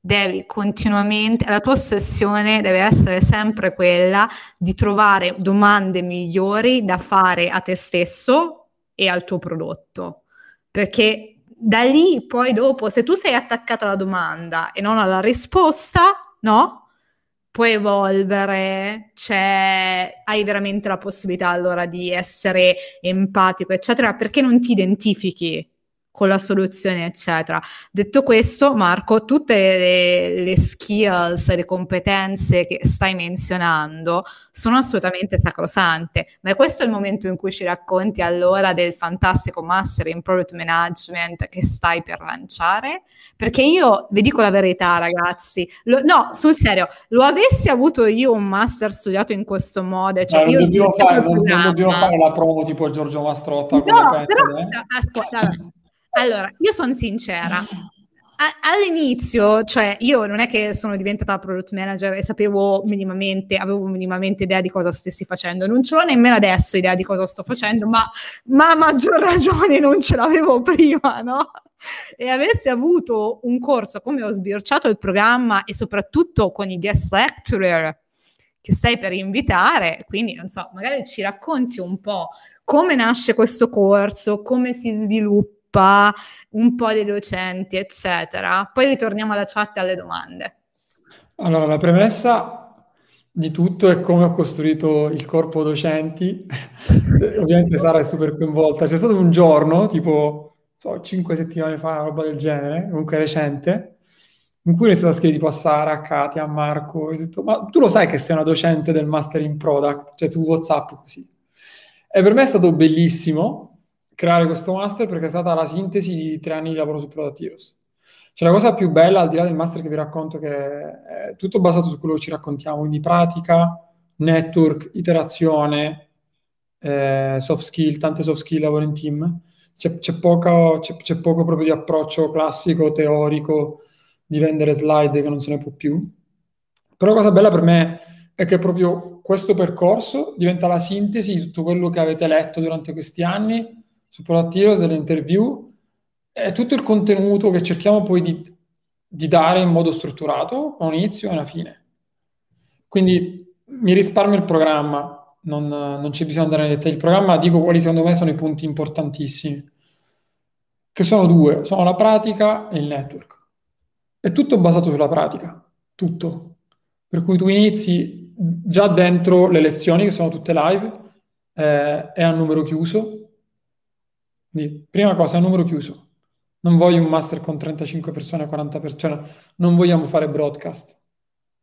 A: Devi continuamente, la tua ossessione deve essere sempre quella di trovare domande migliori da fare a te stesso e al tuo prodotto. Perché da lì poi dopo, se tu sei attaccata alla domanda e non alla risposta, no? puoi evolvere, cioè, hai veramente la possibilità allora di essere empatico, eccetera, perché non ti identifichi con la soluzione, eccetera. Detto questo, Marco, tutte le, le, skills e le competenze che stai menzionando sono assolutamente sacrosante, ma questo è il momento in cui ci racconti allora del fantastico master in product management che stai per lanciare? Perché io, vi dico la verità, ragazzi, lo, no, sul serio, lo avessi avuto io un master studiato in questo modo, cioè no, io
B: non, dobbiamo fare, non, non dobbiamo fare la promo tipo Giorgio Mastrotta.
A: No, però, eh? ascolta, allora, io sono sincera. All'inizio, cioè io non è che sono diventata product manager e sapevo minimamente, avevo minimamente idea di cosa stessi facendo, non ce l'ho nemmeno adesso idea di cosa sto facendo, ma, ma a maggior ragione non ce l'avevo [laughs] prima, no? E avessi avuto un corso come ho sbirciato il programma e soprattutto con i guest lecturer che stai per invitare, quindi non so, magari ci racconti un po' come nasce questo corso, come si sviluppa, un po' dei docenti, eccetera. Poi ritorniamo alla chat e alle domande.
B: Allora, la premessa di tutto è come ho costruito il corpo docenti. [laughs] Ovviamente Sara è super coinvolta. C'è stato un giorno, tipo so, 5 settimane fa, roba del genere, comunque recente, in cui ho iniziato a scrivere tipo a Sara, a Katia, a Marco, ho detto, ma tu lo sai che sei una docente del Master in Product? Cioè su WhatsApp così. E per me è stato bellissimo creare questo master perché è stata la sintesi di tre anni di lavoro su Product Heroes. Cioè la cosa più bella, al di là del master che vi racconto, che è tutto basato su quello che ci raccontiamo, quindi pratica, network, iterazione, eh, soft skill, tante soft skill, lavoro in team. C'è, c'è, poco, c'è, c'è poco proprio di approccio classico, teorico, di vendere slide che non se ne può più. Però la cosa bella per me è che proprio questo percorso diventa la sintesi di tutto quello che avete letto durante questi anni su Product Heroes, delle interview, è tutto il contenuto che cerchiamo poi di, di dare in modo strutturato, con un inizio e una fine. Quindi mi risparmio il programma, non, non c'è bisogno di andare nei dettagli. Il programma, dico quali secondo me sono i punti importantissimi, che sono due, sono la pratica e il network. È tutto basato sulla pratica, tutto. Per cui tu inizi già dentro le lezioni, che sono tutte live, eh, è a numero chiuso. Quindi, prima cosa, numero chiuso. Non voglio un master con 35 persone, 40 persone, non vogliamo fare broadcast.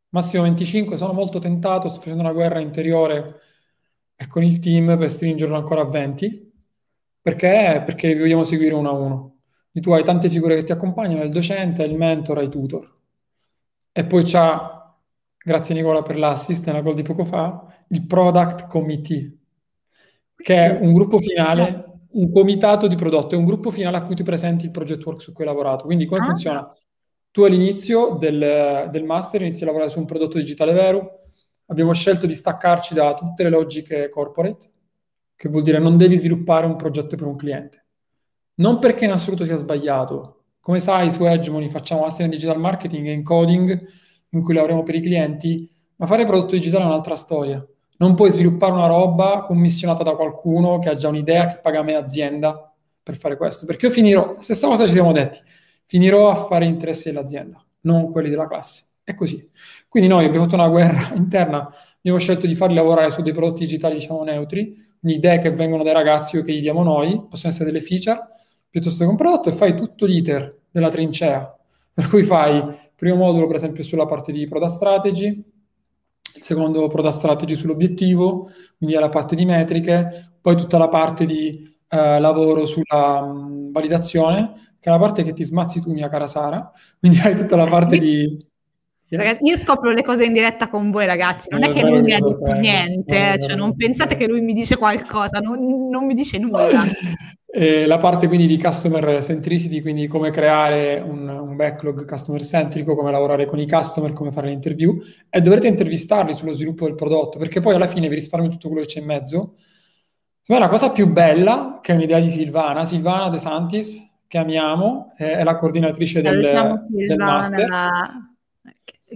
B: Massimo 25, sono molto tentato, sto facendo una guerra interiore e con il team per stringerlo ancora a 20. Perché? Perché vogliamo seguire uno a uno tu hai tante figure che ti accompagnano, il docente, il mentor, i tutor. E poi c'ha, grazie Nicola per l'assist nella call di poco fa, il Product Committee, che è un gruppo finale, un comitato di prodotto, è un gruppo finale a cui ti presenti il project work su cui hai lavorato. Quindi come ah. funziona? Tu all'inizio del, del master inizi a lavorare su un prodotto digitale vero, abbiamo scelto di staccarci da tutte le logiche corporate, che vuol dire non devi sviluppare un progetto per un cliente non perché in assoluto sia sbagliato. Come sai, su Hegemony facciamo master in digital marketing e in coding, in cui lavoriamo per i clienti, ma fare prodotto digitale è un'altra storia. Non puoi sviluppare una roba commissionata da qualcuno che ha già un'idea che paga me azienda per fare questo. Perché io finirò, stessa cosa ci siamo detti, finirò a fare interessi dell'azienda, non quelli della classe. È così. Quindi noi abbiamo fatto una guerra [laughs] interna, abbiamo scelto di farli lavorare su dei prodotti digitali, diciamo, neutri, idee che vengono dai ragazzi o che gli diamo noi, possono essere delle feature, piuttosto che un prodotto e fai tutto l'iter della trincea. Per cui fai primo modulo, per esempio, sulla parte di product strategy, il secondo product strategy sull'obiettivo, quindi la parte di metriche, poi tutta la parte di eh, lavoro sulla mh, validazione, che è la parte che ti smazzi tu, mia cara Sara, quindi hai tutta la parte di...
A: Ragazzi, io scopro le cose in diretta con voi, ragazzi. Non è che lui mi ha detto niente, cioè non pensate che lui mi dice qualcosa, non, non mi dice nulla. [laughs]
B: E la parte quindi di customer centricity, quindi come creare un, un, backlog customer centrico, come lavorare con i customer, come fare le interview, e dovrete intervistarli sullo sviluppo del prodotto, perché poi alla fine vi risparmio tutto quello che c'è in mezzo. Secondo la cosa più bella, che è un'idea di Silvana, Silvana De Santis, che amiamo, è, la coordinatrice del, del master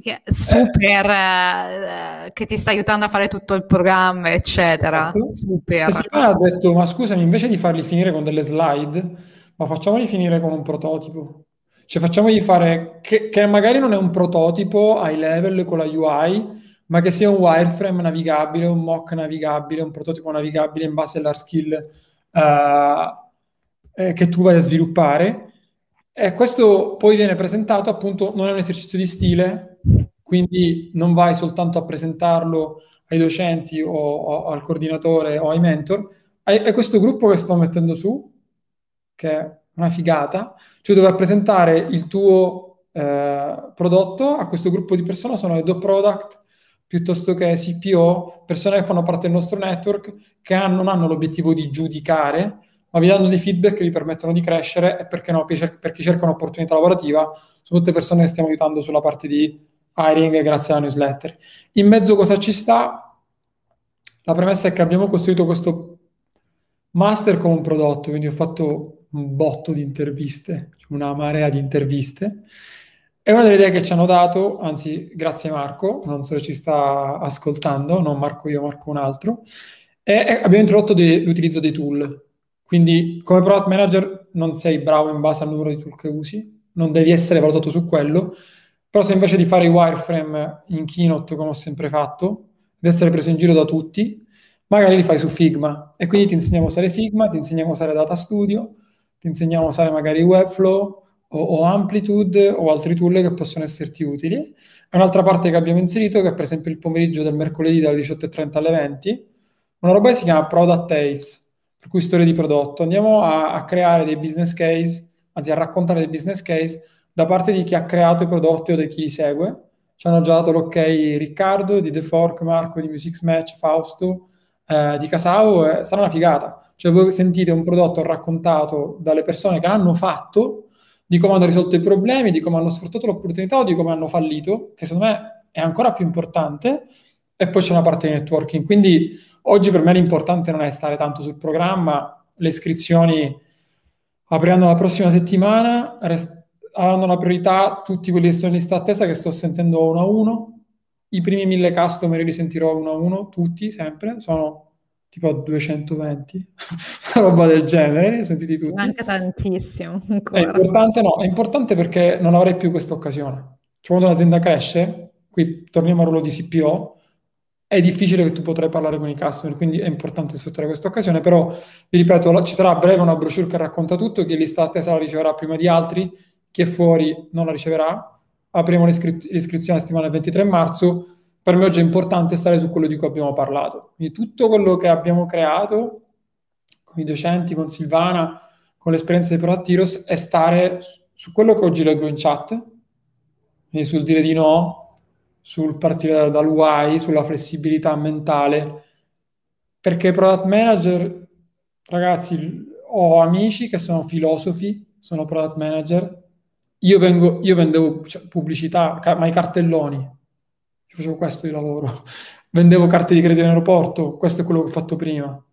A: che super, eh. che ti sta aiutando a fare tutto il programma, eccetera. Esatto. Super.
B: E ha detto, ma scusami, invece di farli finire con delle slide, ma facciamoli finire con un prototipo. Cioè facciamogli fare, che, che magari non è un prototipo high level con la UI, ma che sia un wireframe navigabile, un mock navigabile, un prototipo navigabile in base all'hard skill uh, eh, che tu vai a sviluppare. E questo poi viene presentato appunto, non è un esercizio di stile, quindi non vai soltanto a presentarlo ai docenti o, o al coordinatore o ai mentor, hai, questo gruppo che sto mettendo su, che è una figata, cioè dove presentare il tuo eh, prodotto a questo gruppo di persone, sono head of product, piuttosto che CPO, persone che fanno parte del nostro network, che hanno, non hanno l'obiettivo di giudicare, ma vi danno dei feedback che vi permettono di crescere e perché no, per chi cerca un'opportunità lavorativa, sono tutte persone che stiamo aiutando sulla parte di hiring grazie alla newsletter. In mezzo cosa ci sta? La premessa è che abbiamo costruito questo master come un prodotto, quindi ho fatto un botto di interviste, una marea di interviste, È una delle idee che ci hanno dato, anzi, grazie Marco, non so se ci sta ascoltando, non Marco io, Marco un altro, e, e abbiamo introdotto de- l'utilizzo dei tool. Quindi, come product manager, non sei bravo in base al numero di tool che usi, non devi essere valutato su quello, però se invece di fare i wireframe in Keynote, come ho sempre fatto, ed essere preso in giro da tutti, magari li fai su Figma. E quindi ti insegniamo a usare Figma, ti insegniamo a usare Data Studio, ti insegniamo a usare magari Webflow, o, o Amplitude o altri tool che possono esserti utili. E un'altra parte che abbiamo inserito, che è per esempio il pomeriggio del mercoledì dalle 18.30 alle 20, una roba che si chiama Product Tales, per cui storie di prodotto. Andiamo a, a creare dei business case, anzi a raccontare dei business case da parte di chi ha creato i prodotti o di chi li segue. Ci hanno già dato l'ok Riccardo, di The Fork, Marco, di Music Match, Fausto, eh, di Casao, eh, sarà una figata. Cioè voi sentite un prodotto raccontato dalle persone che l'hanno fatto di come hanno risolto i problemi, di come hanno sfruttato l'opportunità o di come hanno fallito, che secondo me è ancora più importante, e poi c'è una parte di networking. Quindi oggi per me l'importante non è stare tanto sul programma, le iscrizioni apriranno la prossima settimana, rest- avranno la priorità tutti quelli che sono in lista attesa che sto sentendo uno a uno, i primi mille customer li sentirò uno a uno, tutti, sempre, sono tipo a 220, [laughs] roba del genere, sentiti tutti.
A: Manca tantissimo.
B: Ancora. È importante, no, è importante perché non avrei più questa occasione. Cioè, quando un'azienda cresce, qui torniamo al ruolo di CPO, è difficile che tu potrai parlare con i customer, quindi è importante sfruttare questa occasione, però vi ripeto, ci sarà a breve una brochure che racconta tutto, chi è lista attesa la riceverà prima di altri, chi è fuori non la riceverà, apriamo l'iscri- l'iscrizione a settimana del 23 marzo, per me oggi è importante stare su quello di cui abbiamo parlato. Quindi tutto quello che abbiamo creato con i docenti, con Silvana, con l'esperienza di Product Heroes, è stare su quello che oggi leggo in chat, quindi sul dire di no, sul partire dall'UI, sulla flessibilità mentale, perché product manager, ragazzi, ho amici che sono filosofi, sono product manager, io, vengo, io vendevo cioè, pubblicità, ma i cartelloni, facevo questo di lavoro. [laughs] Vendevo carte di credito in aeroporto, questo è quello che ho fatto prima.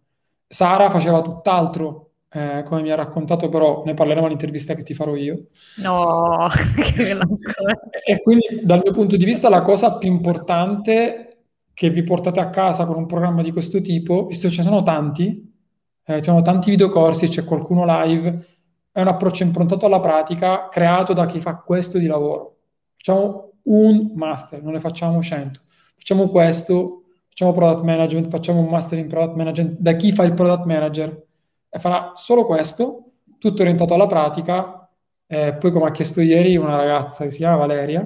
B: Sara faceva tutt'altro, eh, come mi ha raccontato, però ne parleremo all'intervista che ti farò io.
A: No, [laughs] [laughs]
B: e quindi dal mio punto di vista la cosa più importante che vi portate a casa con un programma di questo tipo, visto che ce ne sono tanti, eh, ci sono tanti videocorsi, c'è qualcuno live, è un approccio improntato alla pratica, creato da chi fa questo di lavoro. Facciamo un master, non ne facciamo 100. Facciamo questo, facciamo product management, facciamo un master in product management da chi fa il product manager e farà solo questo, tutto orientato alla pratica. Eh, poi, come ha chiesto ieri una ragazza che si chiama Valeria,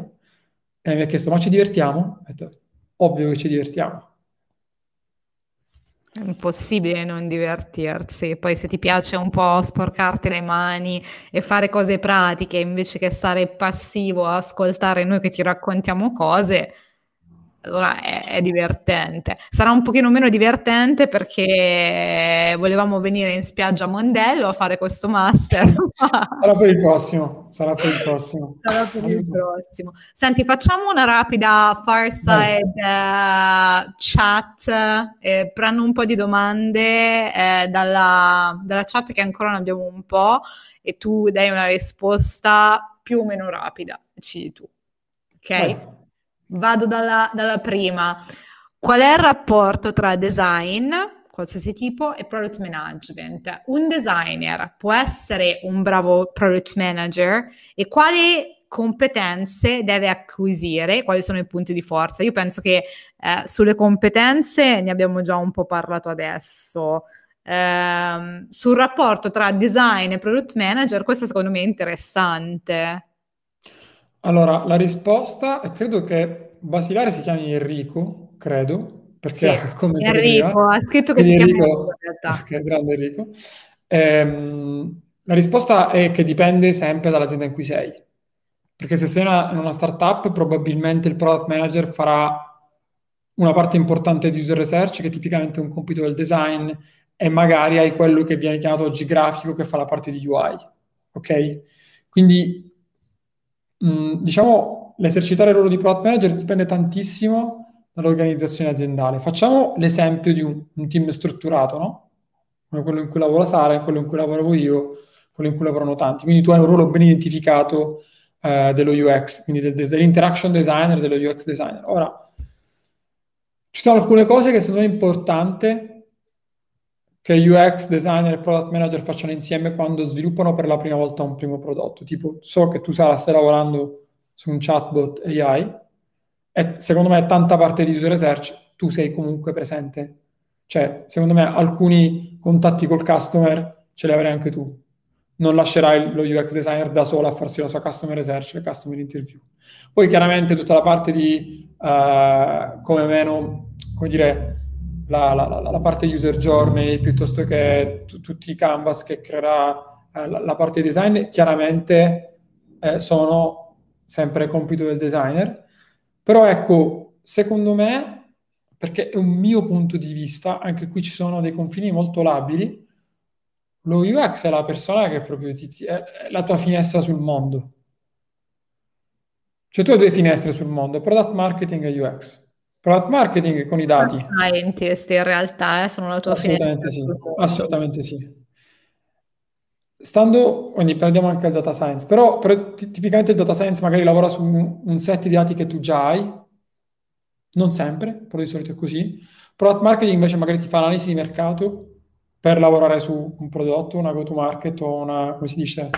B: e mi ha chiesto: Ma ci divertiamo? Ho detto, Ovvio che ci divertiamo.
A: È impossibile non divertirsi. Poi se ti piace un po' sporcarti le mani e fare cose pratiche invece che stare passivo a ascoltare noi che ti raccontiamo cose, allora è, è, divertente. Sarà un pochino meno divertente perché volevamo venire in spiaggia a Mondello a fare questo master. [laughs]
B: sarà per il prossimo, sarà per il prossimo.
A: Sarà per il prossimo. Senti, facciamo una rapida fireside uh, chat, eh, prendo un po' di domande eh, dalla, dalla chat che ancora ne abbiamo un po' e tu dai una risposta più o meno rapida, decidi tu. Ok? Beh. Vado dalla, dalla prima. Qual è il rapporto tra design, qualsiasi tipo, e product management? Un designer può essere un bravo product manager e quali competenze deve acquisire, quali sono i punti di forza. Io penso che eh, sulle competenze ne abbiamo già un po' parlato adesso. Eh, sul rapporto tra design e product manager, questo secondo me è interessante.
B: Allora, la risposta, credo che Basilare si chiami Enrico, credo, perché
A: sì, [laughs] commentato Enrico, prima. ha scritto che si chiama Enrico, in realtà. [laughs]
B: Okay, grande Enrico. Ehm, la risposta è che dipende sempre dall'azienda in cui sei. Perché se sei una, in una startup, probabilmente il product manager farà una parte importante di user research, che tipicamente è un compito del design, e magari hai quello che viene chiamato oggi grafico, che fa la parte di UI. Ok? Quindi mh, mm, diciamo, l'esercitare il ruolo di product manager dipende tantissimo dall'organizzazione aziendale. Facciamo l'esempio di un, un team strutturato, no? Come quello in cui lavora Sara, quello in cui lavoro io, quello in cui lavorano tanti. Quindi tu hai un ruolo ben identificato eh, dello UX, quindi del, dell'interaction designer, dello UX designer. Ora, ci sono alcune cose che secondo me è importante che UX designer e product manager facciano insieme quando sviluppano per la prima volta un primo prodotto. Tipo, so che tu Sara stai lavorando su un chatbot AI e secondo me tanta parte di user research tu sei comunque presente. Cioè, secondo me alcuni contatti col customer ce li avrai anche tu. Non lascerai lo UX designer da solo a farsi la sua customer research e customer interview. Poi chiaramente tutta la parte di uh, come meno, come dire, la, la, la, parte user journey piuttosto che t- tutti i canvas che creerà eh, la, parte design, chiaramente eh, sono sempre compito del designer. Però ecco, secondo me, perché è un mio punto di vista, anche qui ci sono dei confini molto labili, lo UX è la persona che proprio ti, ti, è la tua finestra sul mondo. Cioè tu hai due finestre sul mondo, product marketing e UX. Product marketing con i dati.
A: Scientist in realtà eh, sono la tua
B: assolutamente sì, assolutamente sì. Stando, quindi prendiamo anche il data science, però, però tipicamente il data science magari lavora su un, un, set di dati che tu già hai, non sempre, però di solito è così. Product marketing invece magari ti fa analisi di mercato per lavorare su un prodotto, una go-to-market o una, come si dice,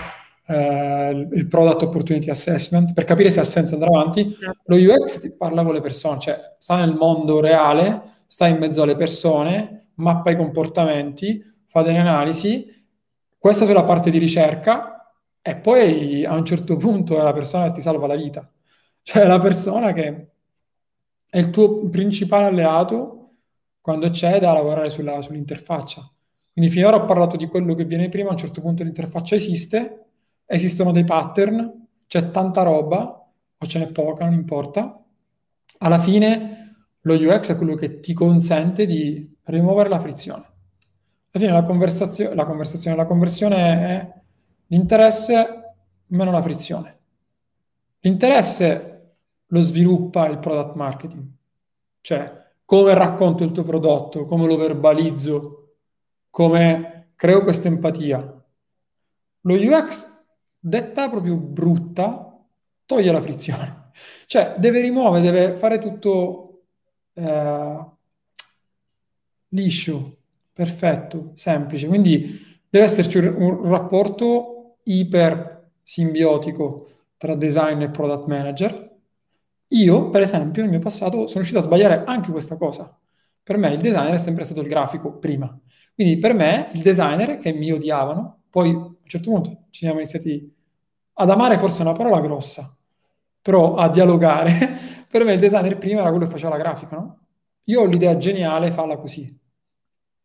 B: eh, il product opportunity assessment per capire se ha senso andare avanti. Lo UX parla con le persone, cioè sta nel mondo reale, sta in mezzo alle persone, mappa i comportamenti, fa delle analisi. Questa sulla parte di ricerca e poi a un certo punto è la persona che ti salva la vita. Cioè è la persona che è il tuo principale alleato quando c'è da lavorare sulla, sull'interfaccia. Quindi finora ho parlato di quello che viene prima, a un certo punto l'interfaccia esiste, esistono dei pattern, c'è tanta roba, o ce n'è poca, non importa. Alla fine lo UX è quello che ti consente di rimuovere la frizione. Alla fine la conversazione, la, conversazione, la conversione è l'interesse meno la frizione. L'interesse lo sviluppa il product marketing, cioè come racconto il tuo prodotto, come lo verbalizzo, come creo questa empatia. Lo UX detta proprio brutta, toglie la frizione. Cioè, deve rimuovere, deve fare tutto eh, liscio, perfetto, semplice. Quindi deve esserci un, rapporto iper simbiotico tra design e product manager. Io, per esempio, nel mio passato sono riuscito a sbagliare anche questa cosa. Per me il designer è sempre stato il grafico prima. Quindi per me il designer che mi odiavano, poi a un certo punto ci siamo iniziati ad amare forse è una parola grossa, però a dialogare, [laughs] per me il designer prima era quello che faceva la grafica, no? Io ho l'idea geniale, falla così.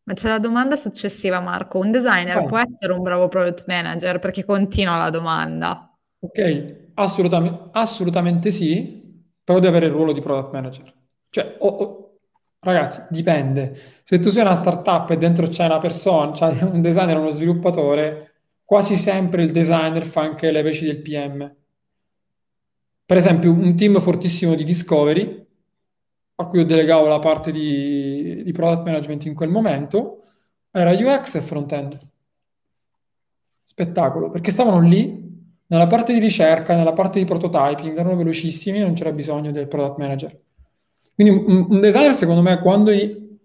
A: Ma c'è la domanda successiva, Marco. Un designer Vai. può essere un bravo product manager? Perché continua la domanda.
B: Ok, assolutamente, assolutamente sì, però deve avere il ruolo di product manager. Cioè, oh, oh, ragazzi, dipende. Se tu sei una startup e dentro c'è una persona, c'è un designer o uno sviluppatore, quasi sempre il designer fa anche le veci del PM. Per esempio, un team fortissimo di discovery, a cui ho delegato la parte di, di product management in quel momento, era UX e front-end. Spettacolo, perché stavano lì, nella parte di ricerca, nella parte di prototyping, erano velocissimi, non c'era bisogno del product manager. Quindi un, un designer, secondo me, quando gli,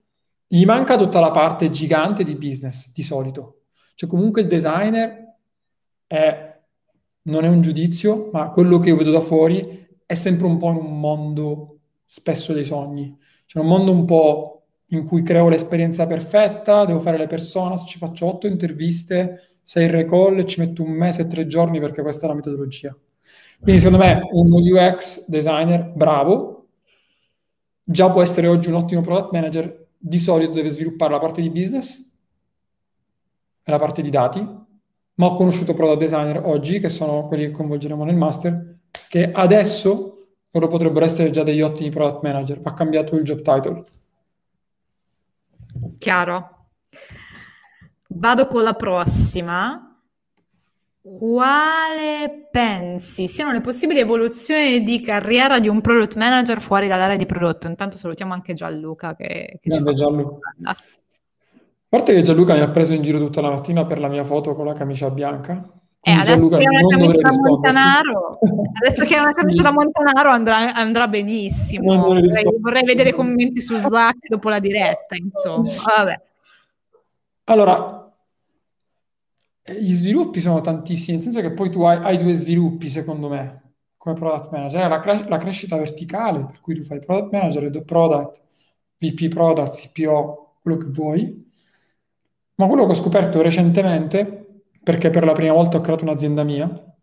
B: gli manca tutta la parte gigante di business, di solito, cioè comunque il designer è, non è un giudizio, ma quello che io vedo da fuori è sempre un po' in un mondo spesso dei sogni. Cioè un mondo un po' in cui creo l'esperienza perfetta, devo fare le persone, ci faccio otto interviste, sei recall e ci metto un mese e tre giorni perché questa è la metodologia. Quindi secondo me un UX designer bravo già può essere oggi un ottimo product manager, di solito deve sviluppare la parte di business nella parte di dati, ma ho conosciuto product designer oggi, che sono quelli che coinvolgeremo nel master, che adesso loro potrebbero essere già degli ottimi product manager, va cambiato il job title.
A: Chiaro. Vado con la prossima. Quale pensi siano le possibili evoluzioni di carriera di un product manager fuori dall'area di prodotto? Intanto salutiamo anche Gianluca che, che
B: Grande Gianluca. A parte che Gianluca mi ha preso in giro tutta la mattina per la mia foto con la camicia bianca,
A: Eh, adesso che è una camicia da Montanaro, [laughs] adesso che è una camicia da Montanaro andrà, andrà benissimo. Vorrei, vorrei, vedere commenti su Slack dopo la diretta, insomma. Vabbè.
B: Allora, gli sviluppi sono tantissimi, nel senso che poi tu hai, hai due sviluppi, secondo me, come product manager. La, cres- la, crescita verticale, per cui tu fai product manager, product, VP product, CPO, quello che vuoi. Ma quello che ho scoperto recentemente perché per la prima volta ho creato un'azienda mia,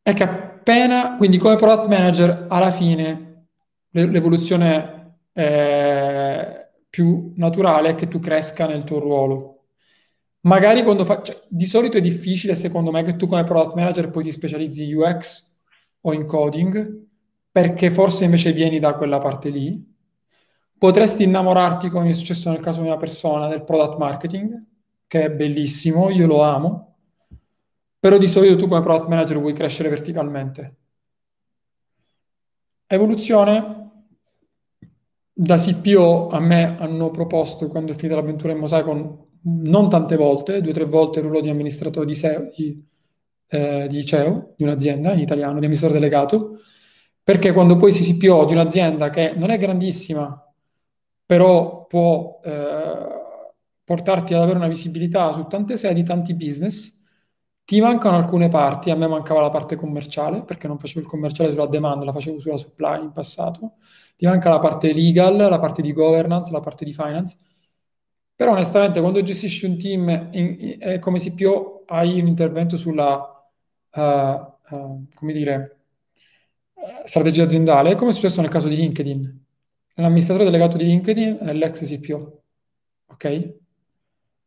B: è che appena, quindi come product manager, alla fine l'evoluzione eh, più naturale è che tu cresca nel tuo ruolo. Magari quando fa, cioè, di solito è difficile secondo me che tu come product manager poi ti specializzi in UX o in coding, perché forse invece vieni da quella parte lì. Potresti innamorarti, come è successo nel caso di una persona, del product marketing, che è bellissimo, io lo amo, però di solito tu come product manager vuoi crescere verticalmente. Evoluzione, da CPO a me hanno proposto, quando è finita l'avventura in Mosaico, non tante volte, due o tre volte il ruolo di amministratore di, SEO, di, eh, di CEO di un'azienda in italiano, di amministratore delegato, perché quando poi si CPO di un'azienda che non è grandissima, però può... Eh, portarti ad avere una visibilità su tante sedi, tanti business. Ti mancano alcune parti, a me mancava la parte commerciale, perché non facevo il commerciale sulla demand, la facevo sulla supply in passato. Ti manca la parte legal, la parte di governance, la parte di finance. Però onestamente quando gestisci un team in, come CPO hai un intervento sulla, uh, uh, come dire, strategia aziendale, come è successo nel caso di LinkedIn. L'amministratore delegato di LinkedIn è l'ex CPO, ok?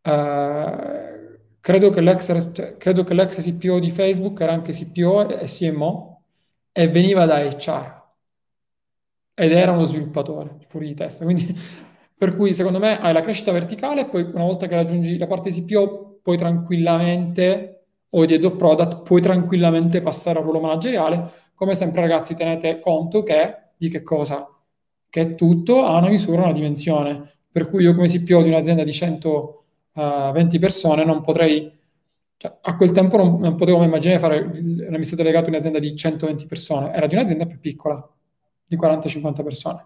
B: Uh, credo, che l'ex, cioè, credo che l'ex CPO di Facebook era anche CPO e CMO e veniva da HR ed era uno sviluppatore fuori di testa. Quindi, [laughs] per cui secondo me hai la crescita verticale e poi una volta che raggiungi la parte CPO puoi tranquillamente, o di head of product, puoi tranquillamente passare al ruolo manageriale. Come sempre ragazzi tenete conto che di che cosa? Che tutto ha una misura, una dimensione. Per cui io come CPO di un'azienda di 100 uh, 20 persone, non potrei, cioè, a quel tempo non, non potevo mai immaginare fare l'amministratore delegato di un'azienda di 120 persone, era di un'azienda più piccola, di 40-50 persone,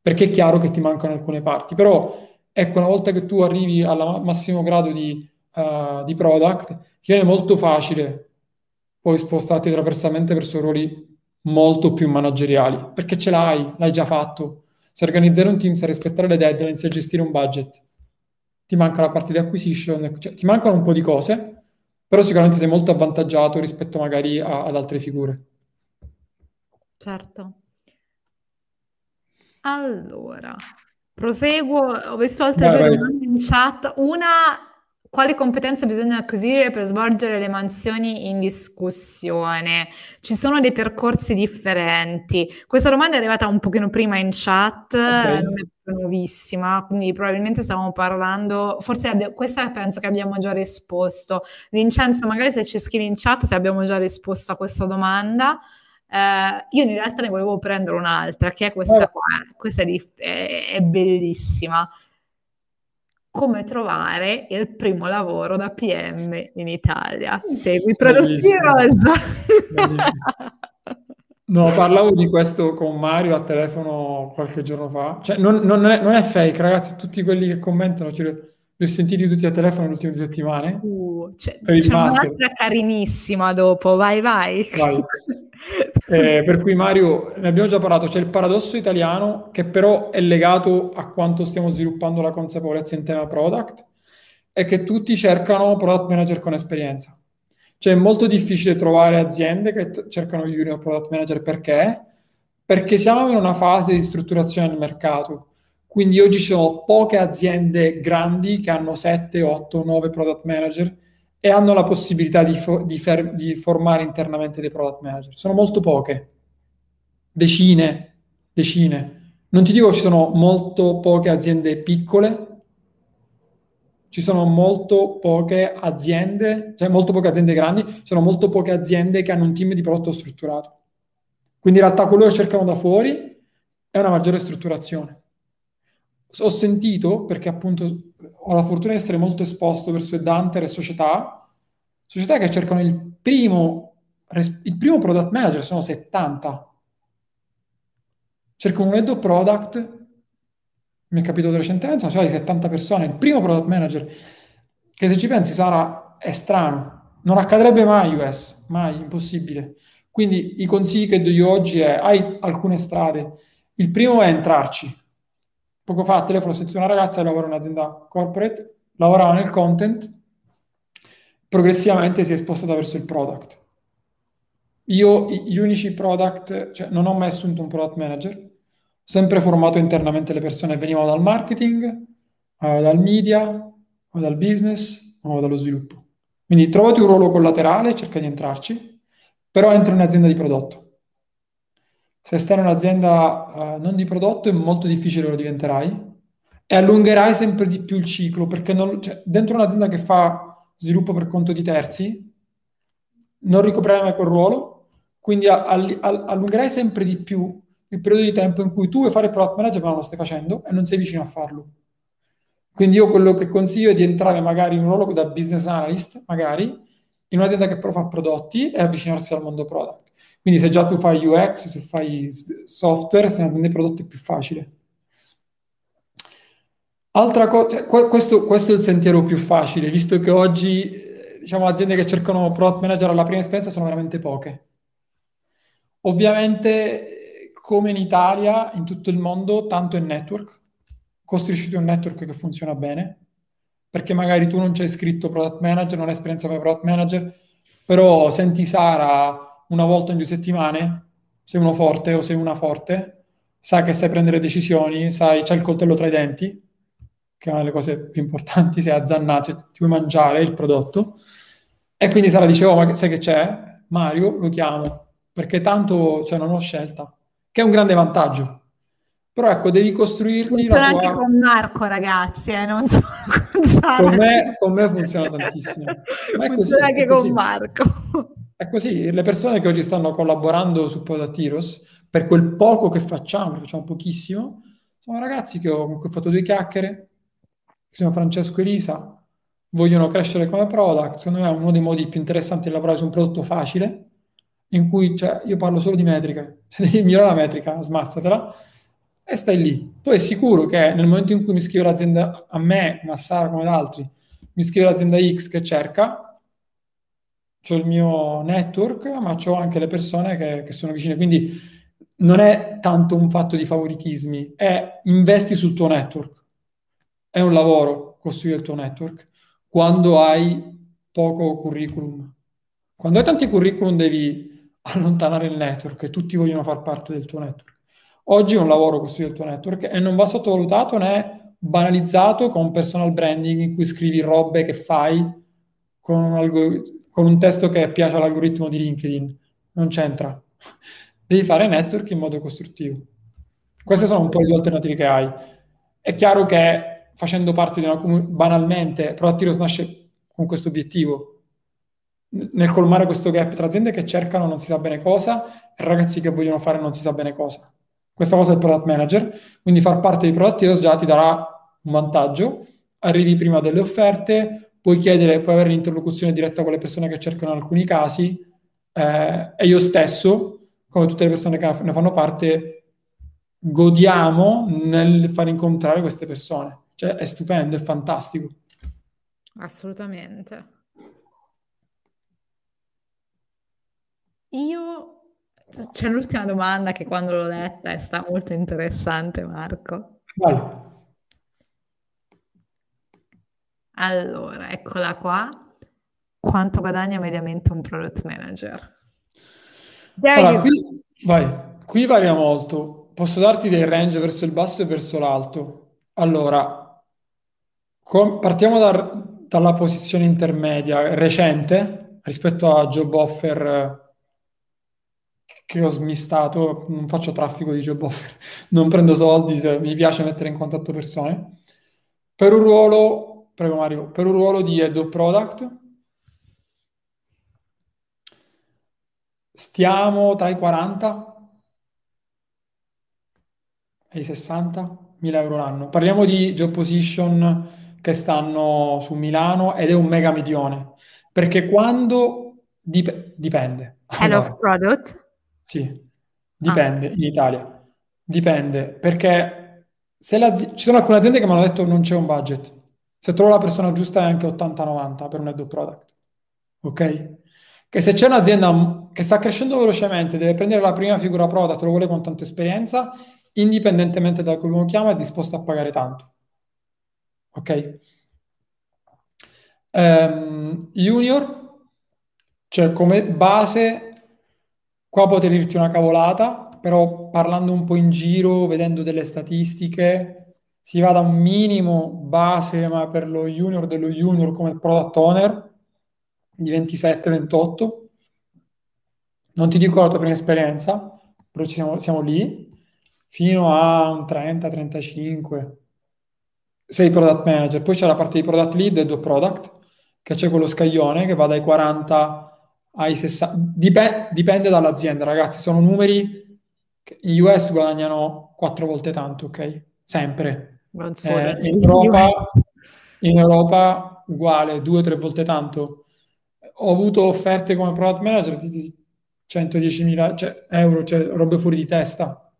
B: perché è chiaro che ti mancano alcune parti, però ecco, una volta che tu arrivi al massimo grado di, uh, di product, ti viene molto facile poi spostarti traversamente verso ruoli molto più manageriali, perché ce l'hai, l'hai già fatto. Se organizzare un team, se rispettare le deadline, se gestire un budget, ti manca la parte di acquisition, cioè ti mancano un po' di cose, però sicuramente sei molto avvantaggiato rispetto magari a, ad altre figure.
A: Certo. Allora, proseguo, ho visto altre vai, domande in chat. Una quali competenze bisogna acquisire per svolgere le mansioni in discussione? Ci sono dei percorsi differenti? Questa domanda è arrivata un pochino prima in chat, okay. non è nuovissima, quindi probabilmente stiamo parlando, forse abbia, questa penso che abbiamo già risposto. Vincenzo, magari se ci scrivi in chat se abbiamo già risposto a questa domanda. Uh, io in realtà ne volevo prendere un'altra, che è questa qua. Questa è, è, è bellissima come trovare il primo lavoro da PM in Italia. Segui Prodotti Rosa.
B: No, parlavo di questo con Mario a telefono qualche giorno fa. Cioè, non, non, è, non è, fake, ragazzi, tutti quelli che commentano, cioè, li ho sentiti tutti a telefono nelle ultime settimane.
A: Uh, c'è, c'è un'altra carinissima dopo, vai, vai. vai. [laughs]
B: Eh, per cui Mario, ne abbiamo già parlato, c'è il paradosso italiano che però è legato a quanto stiamo sviluppando la consapevolezza in tema product e che tutti cercano product manager con esperienza. Cioè è molto difficile trovare aziende che t- cercano junior product manager perché? Perché siamo in una fase di strutturazione del mercato. Quindi oggi ci sono poche aziende grandi che hanno 7, 8, 9 product manager e hanno la possibilità di, fo- di, fer- di formare internamente dei product manager. Sono molto poche, decine, decine. Non ti dico ci sono molto poche aziende piccole, ci sono molto poche aziende, cioè molto poche aziende grandi, ci sono molto poche aziende che hanno un team di prodotto strutturato. Quindi in realtà quello che cercano da fuori è una maggiore strutturazione. Ho sentito, perché appunto ho la fortuna di essere molto esposto verso Dante e società, Società che cercano il primo, il primo product manager sono 70. Cercano un head product, mi è capitato recentemente, sono stati 70 persone, il primo product manager, che se ci pensi sarà, è strano, non accadrebbe mai US, mai, impossibile. Quindi i consigli che do io oggi è, hai alcune strade, il primo è entrarci. Poco fa a telefono ho sentito una ragazza che lavora in un'azienda corporate, lavorava nel content, progressivamente si è spostata verso il product. Io gli unici product, cioè non ho mai assunto un product manager, sempre formato internamente le persone, venivano dal marketing, eh, dal media, o dal business o dallo sviluppo. Quindi trovati un ruolo collaterale, cerca di entrarci, però entra in un'azienda di prodotto. Se stai in un'azienda uh, non di prodotto è molto difficile lo diventerai e allungherai sempre di più il ciclo perché non, cioè, dentro un'azienda che fa sviluppo per conto di terzi non ricoprirai mai quel ruolo, quindi a, a, a, allungherai sempre di più il periodo di tempo in cui tu vuoi fare il product manager ma non lo stai facendo e non sei vicino a farlo. Quindi io quello che consiglio è di entrare magari in un ruolo da business analyst, magari, in un'azienda che però fa prodotti e avvicinarsi al mondo product. Quindi se già tu fai UX, se fai software, se un'azienda di prodotti è più facile. Altra cosa, cioè, questo, questo, è il sentiero più facile, visto che oggi, eh, diciamo, aziende che cercano product manager alla prima esperienza sono veramente poche. Ovviamente, come in Italia, in tutto il mondo, tanto è network. Costruisci un network che funziona bene, perché magari tu non c'hai scritto product manager, non hai esperienza come product manager, però senti Sara una volta in due settimane, sei uno forte o sei una forte, sa che sai prendere decisioni, sai, c'è il coltello tra i denti, che è una delle cose più importanti, sei azzannato, ti vuoi mangiare il prodotto, e quindi Sara dice, oh, ma sai che c'è? Mario, lo chiamo, perché tanto cioè, non ho scelta, che è un grande vantaggio. Però ecco, devi costruirti
A: funziona la tua... anche con Marco, ragazzi, eh, non solo [laughs] con Sara.
B: Con me, con me funziona tantissimo.
A: Ma funziona così, anche con Marco.
B: È così, le persone che oggi stanno collaborando su Podatiros, per quel poco che facciamo, facciamo pochissimo, sono ragazzi che ho, cui ho fatto due chiacchiere, che sono Francesco e Elisa, vogliono crescere come product, secondo me è uno dei modi più interessanti di lavorare su un prodotto facile, in cui cioè, io parlo solo di metriche, [laughs] se devi migliorare la metrica, smazzatela, e stai lì. Poi è sicuro che nel momento in cui mi scrive l'azienda, a me, come a Sara, come ad altri, mi scrive l'azienda X che cerca, ho il mio network, ma ho anche le persone che, che, sono vicine. Quindi non è tanto un fatto di favoritismi, è investi sul tuo network. È un lavoro costruire il tuo network quando hai poco curriculum. Quando hai tanti curriculum devi allontanare il network e tutti vogliono far parte del tuo network. Oggi è un lavoro costruire il tuo network e non va sottovalutato né banalizzato con personal branding in cui scrivi robe che fai con un algoritmo con un testo che piace all'algoritmo di LinkedIn. Non c'entra. [laughs] Devi fare network in modo costruttivo. Queste sono un po' le due alternative che hai. È chiaro che facendo parte di una comunità, banalmente, Product Heroes nasce con questo obiettivo, nel colmare questo gap tra aziende che cercano non si sa bene cosa e ragazzi che vogliono fare non si sa bene cosa. Questa cosa è il product manager, quindi far parte di Product Heroes già ti darà un vantaggio, arrivi prima delle offerte, puoi chiedere, puoi avere l'interlocuzione diretta con le persone che cercano in alcuni casi eh, e io stesso, come tutte le persone che ne fanno parte, godiamo nel far incontrare queste persone. Cioè è stupendo, è fantastico.
A: Assolutamente. Io c'è l'ultima domanda che quando l'ho letta è stata molto interessante, Marco.
B: Vai.
A: Allora, eccola qua. Quanto guadagna mediamente un product manager?
B: Allora, qui, vai, qui varia molto. Posso darti dei range verso il basso e verso l'alto. Allora, com- partiamo da, dalla posizione intermedia recente rispetto a job offer eh, che ho smistato. Non faccio traffico di job offer, non prendo soldi, mi piace mettere in contatto persone. Per un ruolo Prego Mario, per un ruolo di Head of Product stiamo tra i 40 e i 60 mila euro l'anno. Parliamo di job position che stanno su Milano ed è un mega medione. Perché quando dip- dipende.
A: Head of
B: Allora,
A: product?
B: sì,
A: Ah,
B: dipende in Italia. Dipende perché se l'azi- ci sono alcune aziende che mi hanno detto non c'è un budget. Se trovo la persona giusta è anche 80-90 per un head of product. Ok? Che se c'è un'azienda che sta crescendo velocemente, deve prendere la prima figura product, lo vuole con tanta esperienza, indipendentemente da come lo chiama, è disposto a pagare tanto. Ok? Ehm, junior, cioè come base, qua potrei dirti una cavolata, però parlando un po' in giro, vedendo delle statistiche, si va da un minimo base, ma per lo junior dello junior come product owner di 27-28. Non ti dico la tua prima esperienza, però siamo, siamo lì, fino a un 30-35 sei product manager, poi c'è la parte di product lead e do product, che c'è quello scaglione che va dai 40 ai 60, Dipe- dipende dall'azienda, ragazzi, sono numeri che in US guadagnano 4 volte tanto, ok? Sempre.
A: non solo
B: Eh, in Europa, in Europa uguale, 2-3 volte tanto. Ho avuto offerte come product manager di 110.000 cioè, euro, cioè robe fuori di testa,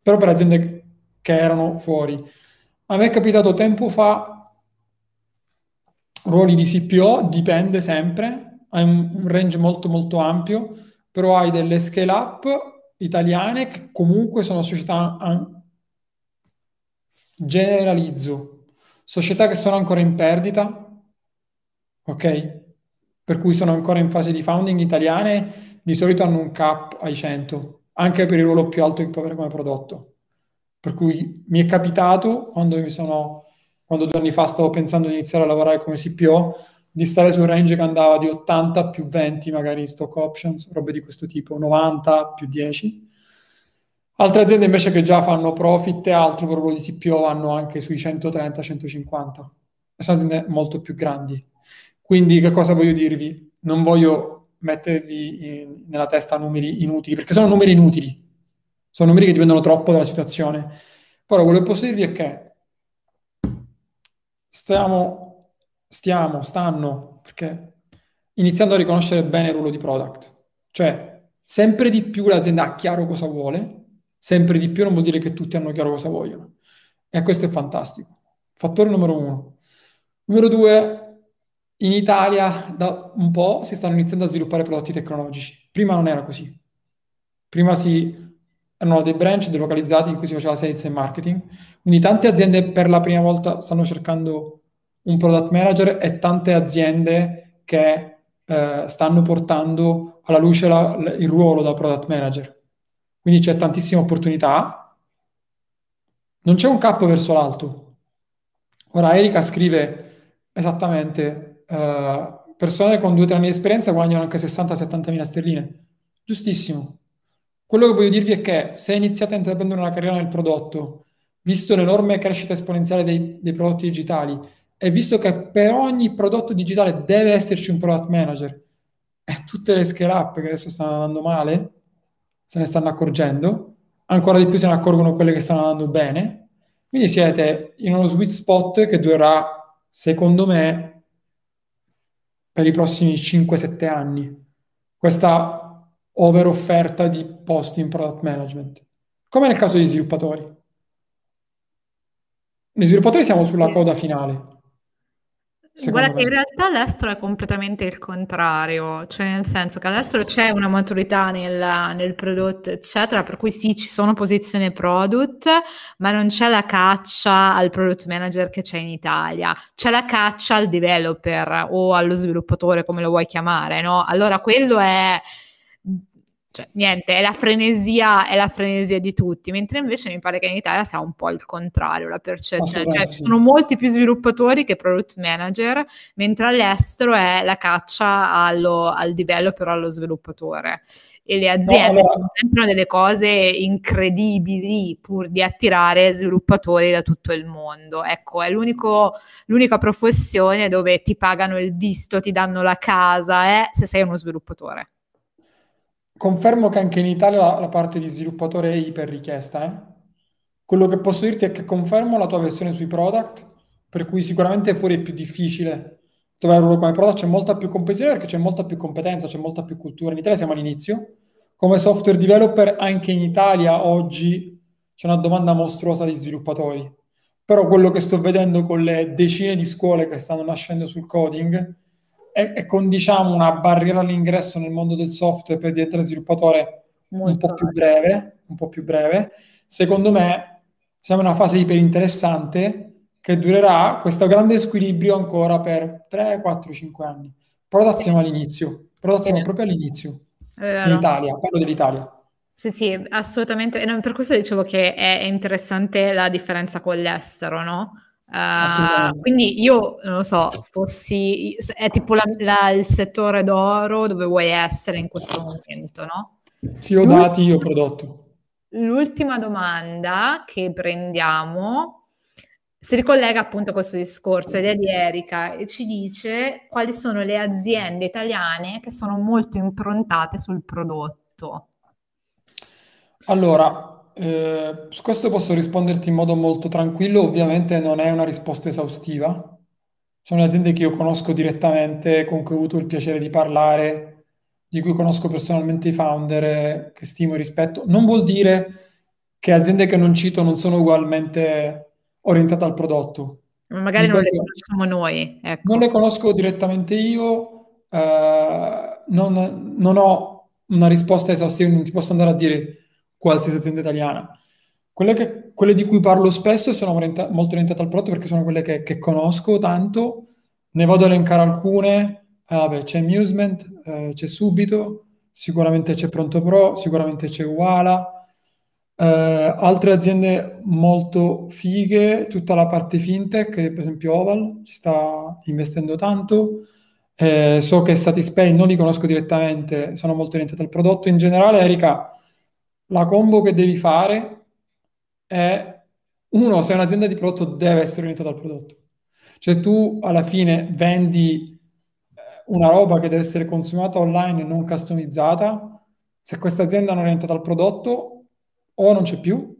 B: però per aziende che erano fuori. A me è capitato tempo fa ruoli di CPO, dipende sempre, hai un, un range molto molto ampio, però hai delle scale up italiane che comunque sono società, an- generalizzo, società che sono ancora in perdita, ok? Per cui sono ancora in fase di founding italiane, di solito hanno un cap ai 100, anche per il ruolo più alto che può avere come prodotto. Per cui mi è capitato, quando mi sono, quando due anni fa stavo pensando di iniziare a lavorare come CPO, di stare su range che andava di 80 più 20, magari in stock options, robe di questo tipo, 90 più 10. Altre aziende invece che già fanno profit e altro per ruolo di CPO vanno anche sui 130-150. Sono aziende molto più grandi. Quindi che cosa voglio dirvi? Non voglio mettervi in- nella testa numeri inutili, perché sono numeri inutili. Sono numeri che dipendono troppo dalla situazione. Però quello che posso dirvi è che stiamo, stiamo, stanno, perché iniziando a riconoscere bene il ruolo di product. Cioè, sempre di più l'azienda ha chiaro cosa vuole, sempre di più non vuol dire che tutti hanno chiaro cosa vogliono. E questo è fantastico. Fattore numero uno. Numero due, in Italia da un po' si stanno iniziando a sviluppare prodotti tecnologici. Prima non era così. Prima si erano dei branch delocalizzati in cui si faceva sales e marketing. Quindi tante aziende per la prima volta stanno cercando un product manager e tante aziende che eh, stanno portando alla luce la- il ruolo da product manager. Quindi c'è tantissima opportunità. Non c'è un cap verso l'alto. Ora Erika scrive esattamente, eh, persone con due o tre anni di esperienza guadagnano anche 60-70 mila sterline. Giustissimo. Quello che voglio dirvi è che se iniziate a intraprendere una carriera nel prodotto, visto l'enorme crescita esponenziale dei, dei prodotti digitali, e visto che per ogni prodotto digitale deve esserci un product manager, e tutte le scale up che adesso stanno andando male, se ne stanno accorgendo, ancora di più se ne accorgono quelle che stanno andando bene, quindi siete in uno sweet spot che durerà, secondo me, per i prossimi 5-7 anni. Questa over offerta di posti in product management, come nel caso degli sviluppatori. Gli sviluppatori siamo sulla coda finale,
A: Guarda che in realtà all'estero è completamente il contrario, cioè nel senso che all'estero c'è una maturità nel, nel prodotto, eccetera, per cui sì, ci sono posizioni product, ma non c'è la caccia al product manager che c'è in Italia, c'è la caccia al developer o allo sviluppatore, come lo vuoi chiamare, no? Allora quello è cioè, niente, è la frenesia, è la frenesia di tutti, mentre invece mi pare che in Italia sia un po' il contrario, la percezione, cioè
B: Assolutamente
A: ci sono molti più sviluppatori che product manager, mentre all'estero è la caccia allo, al developer allo sviluppatore. E le
B: No,
A: aziende
B: allora,
A: stanno dentro delle cose incredibili pur di attirare sviluppatori da tutto il mondo. Ecco, è l'unico, l'unica professione dove ti pagano il visto, ti danno la casa, eh, se sei uno sviluppatore.
B: Confermo che anche in Italia la, la parte di sviluppatore è iper richiesta, eh. Quello che posso dirti è che confermo la tua versione sui product, per cui sicuramente fuori è più difficile trovare un ruolo come product c'è molta più competizione perché c'è molta più competenza, c'è molta più cultura. In Italia siamo all'inizio. Come software developer anche in Italia oggi c'è una domanda mostruosa di sviluppatori. Però quello che sto vedendo con le decine di scuole che stanno nascendo sul coding è, è con diciamo una barriera all'ingresso nel mondo del software per diventare sviluppatore Molto un po' più breve, un po' più breve. Secondo me siamo in una fase iper interessante che durerà questo grande squilibrio ancora per 3, 4, 5 anni. Però sì. siamo all'inizio, però siamo sì. proprio all'inizio. In Italia, parlo dell'Italia.
A: Sì, sì, assolutamente. Per questo dicevo che è interessante la differenza con l'estero, no? Uh, quindi io non lo so, fossi è tipo la, la, il settore d'oro dove vuoi essere in questo momento, no?
B: Sì, ho dati, io prodotto.
A: L'ultima domanda che prendiamo si ricollega appunto a questo discorso ed è di Erika e ci dice quali sono le aziende italiane che sono molto improntate sul prodotto.
B: Allora, eh, su questo posso risponderti in modo molto tranquillo, ovviamente non è una risposta esaustiva. Sono aziende che io conosco direttamente, con cui ho avuto il piacere di parlare, di cui conosco personalmente i founder, che stimo e rispetto. Non vuol dire che aziende che non cito non sono ugualmente orientata al prodotto.
A: Magari non le conosciamo noi. Ecco.
B: Non le conosco direttamente io, eh, non, non, ho una risposta esaustiva, non ti posso andare a dire qualsiasi azienda italiana. Quelle, che, quelle di cui parlo spesso sono orienta- molto orientate al prodotto perché sono quelle che, che conosco tanto, ne vado a elencare alcune. Ah, vabbè, c'è Amusement, eh, c'è Subito, sicuramente c'è Pronto Pro, sicuramente c'è Uala, Uh, altre aziende molto fighe, tutta la parte fintech, per esempio Oval ci sta investendo tanto. Eh, so che Satispay non li conosco direttamente, sono molto orientati al prodotto. In generale, Erika, la combo che devi fare è uno, se un'azienda di prodotto deve essere orientata al prodotto. Cioè tu alla fine vendi eh, una roba che deve essere consumata online e non customizzata. Se questa azienda non è orientata al prodotto, o non c'è più,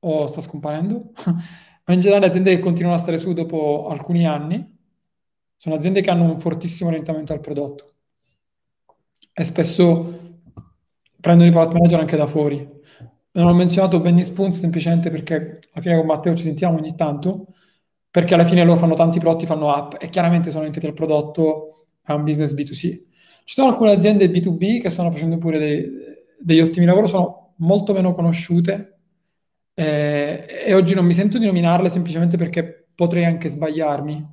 B: o sta scomparendo, [laughs] ma in generale aziende che continuano a stare su dopo alcuni anni sono aziende che hanno un fortissimo orientamento al prodotto e spesso prendono i product manager anche da fuori. Non ho menzionato Benny Spoons semplicemente perché alla fine con Matteo ci sentiamo ogni tanto, perché alla fine loro fanno tanti prodotti, fanno app e chiaramente sono orientati al prodotto, è un business B2C. Ci sono alcune aziende B2B che stanno facendo pure dei, degli ottimi lavori, sono molto meno conosciute eh, e oggi non mi sento di nominarle semplicemente perché potrei anche sbagliarmi.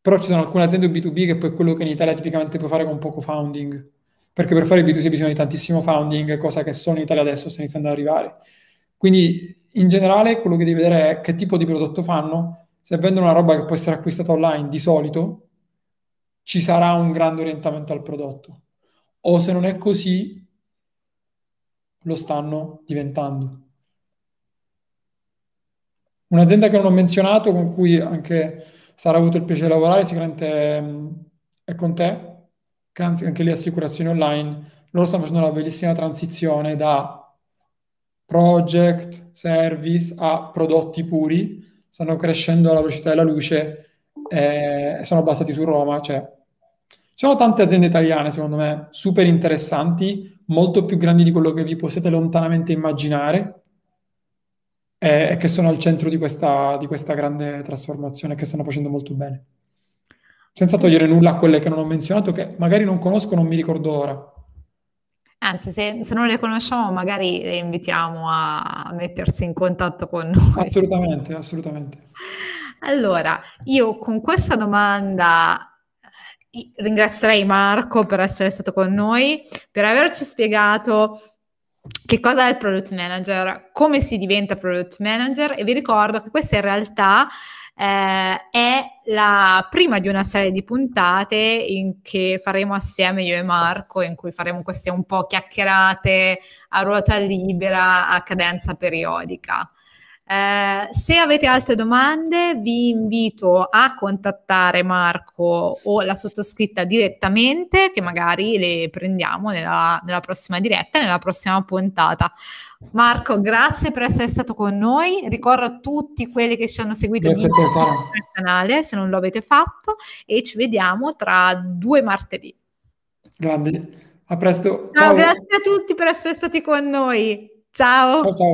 B: Però ci sono alcune aziende B2B che poi è quello che in Italia tipicamente puoi fare con poco founding, perché per fare il B2C bisogna di tantissimo founding, cosa che solo in Italia adesso sta iniziando ad arrivare. Quindi in generale quello che devi vedere è che tipo di prodotto fanno. Se vendono una roba che può essere acquistata online, di solito ci sarà un grande orientamento al prodotto. O se non è così, lo stanno diventando. Un'azienda che non ho menzionato, con cui anche sarà avuto il piacere di lavorare, sicuramente mm, è con te, anche lì assicurazioni online, loro stanno facendo una bellissima transizione da project, service a prodotti puri, stanno crescendo alla velocità della luce e sono basati su Roma, cioè ci sono tante aziende italiane, secondo me, super interessanti, molto più grandi di quello che vi possiate lontanamente immaginare e, e che sono al centro di questa, di questa grande trasformazione che stanno facendo molto bene. Senza togliere nulla a quelle che non ho menzionato, che magari non conosco, non mi ricordo ora.
A: Anzi, se, se, non le conosciamo, magari le invitiamo a mettersi in contatto con noi.
B: Assolutamente, assolutamente.
A: Allora, io con questa domanda ringrazierei Marco per essere stato con noi, per averci spiegato che cosa è il product manager, come si diventa product manager e vi ricordo che questa in realtà eh, è la prima di una serie di puntate che faremo assieme io e Marco, in cui faremo queste un po' chiacchierate a ruota libera a cadenza periodica. Eh, se avete altre domande vi invito a contattare Marco o la sottoscritta direttamente che magari le prendiamo nella, nella prossima diretta, nella prossima puntata. Marco, grazie per essere stato con noi. Ricordo a tutti quelli che ci hanno seguito nel canale, se non lo avete fatto, e ci vediamo tra due martedì.
B: Grandi. A presto.
A: Ciao, grazie a tutti per essere stati con noi. Ciao.
B: Ciao, ciao.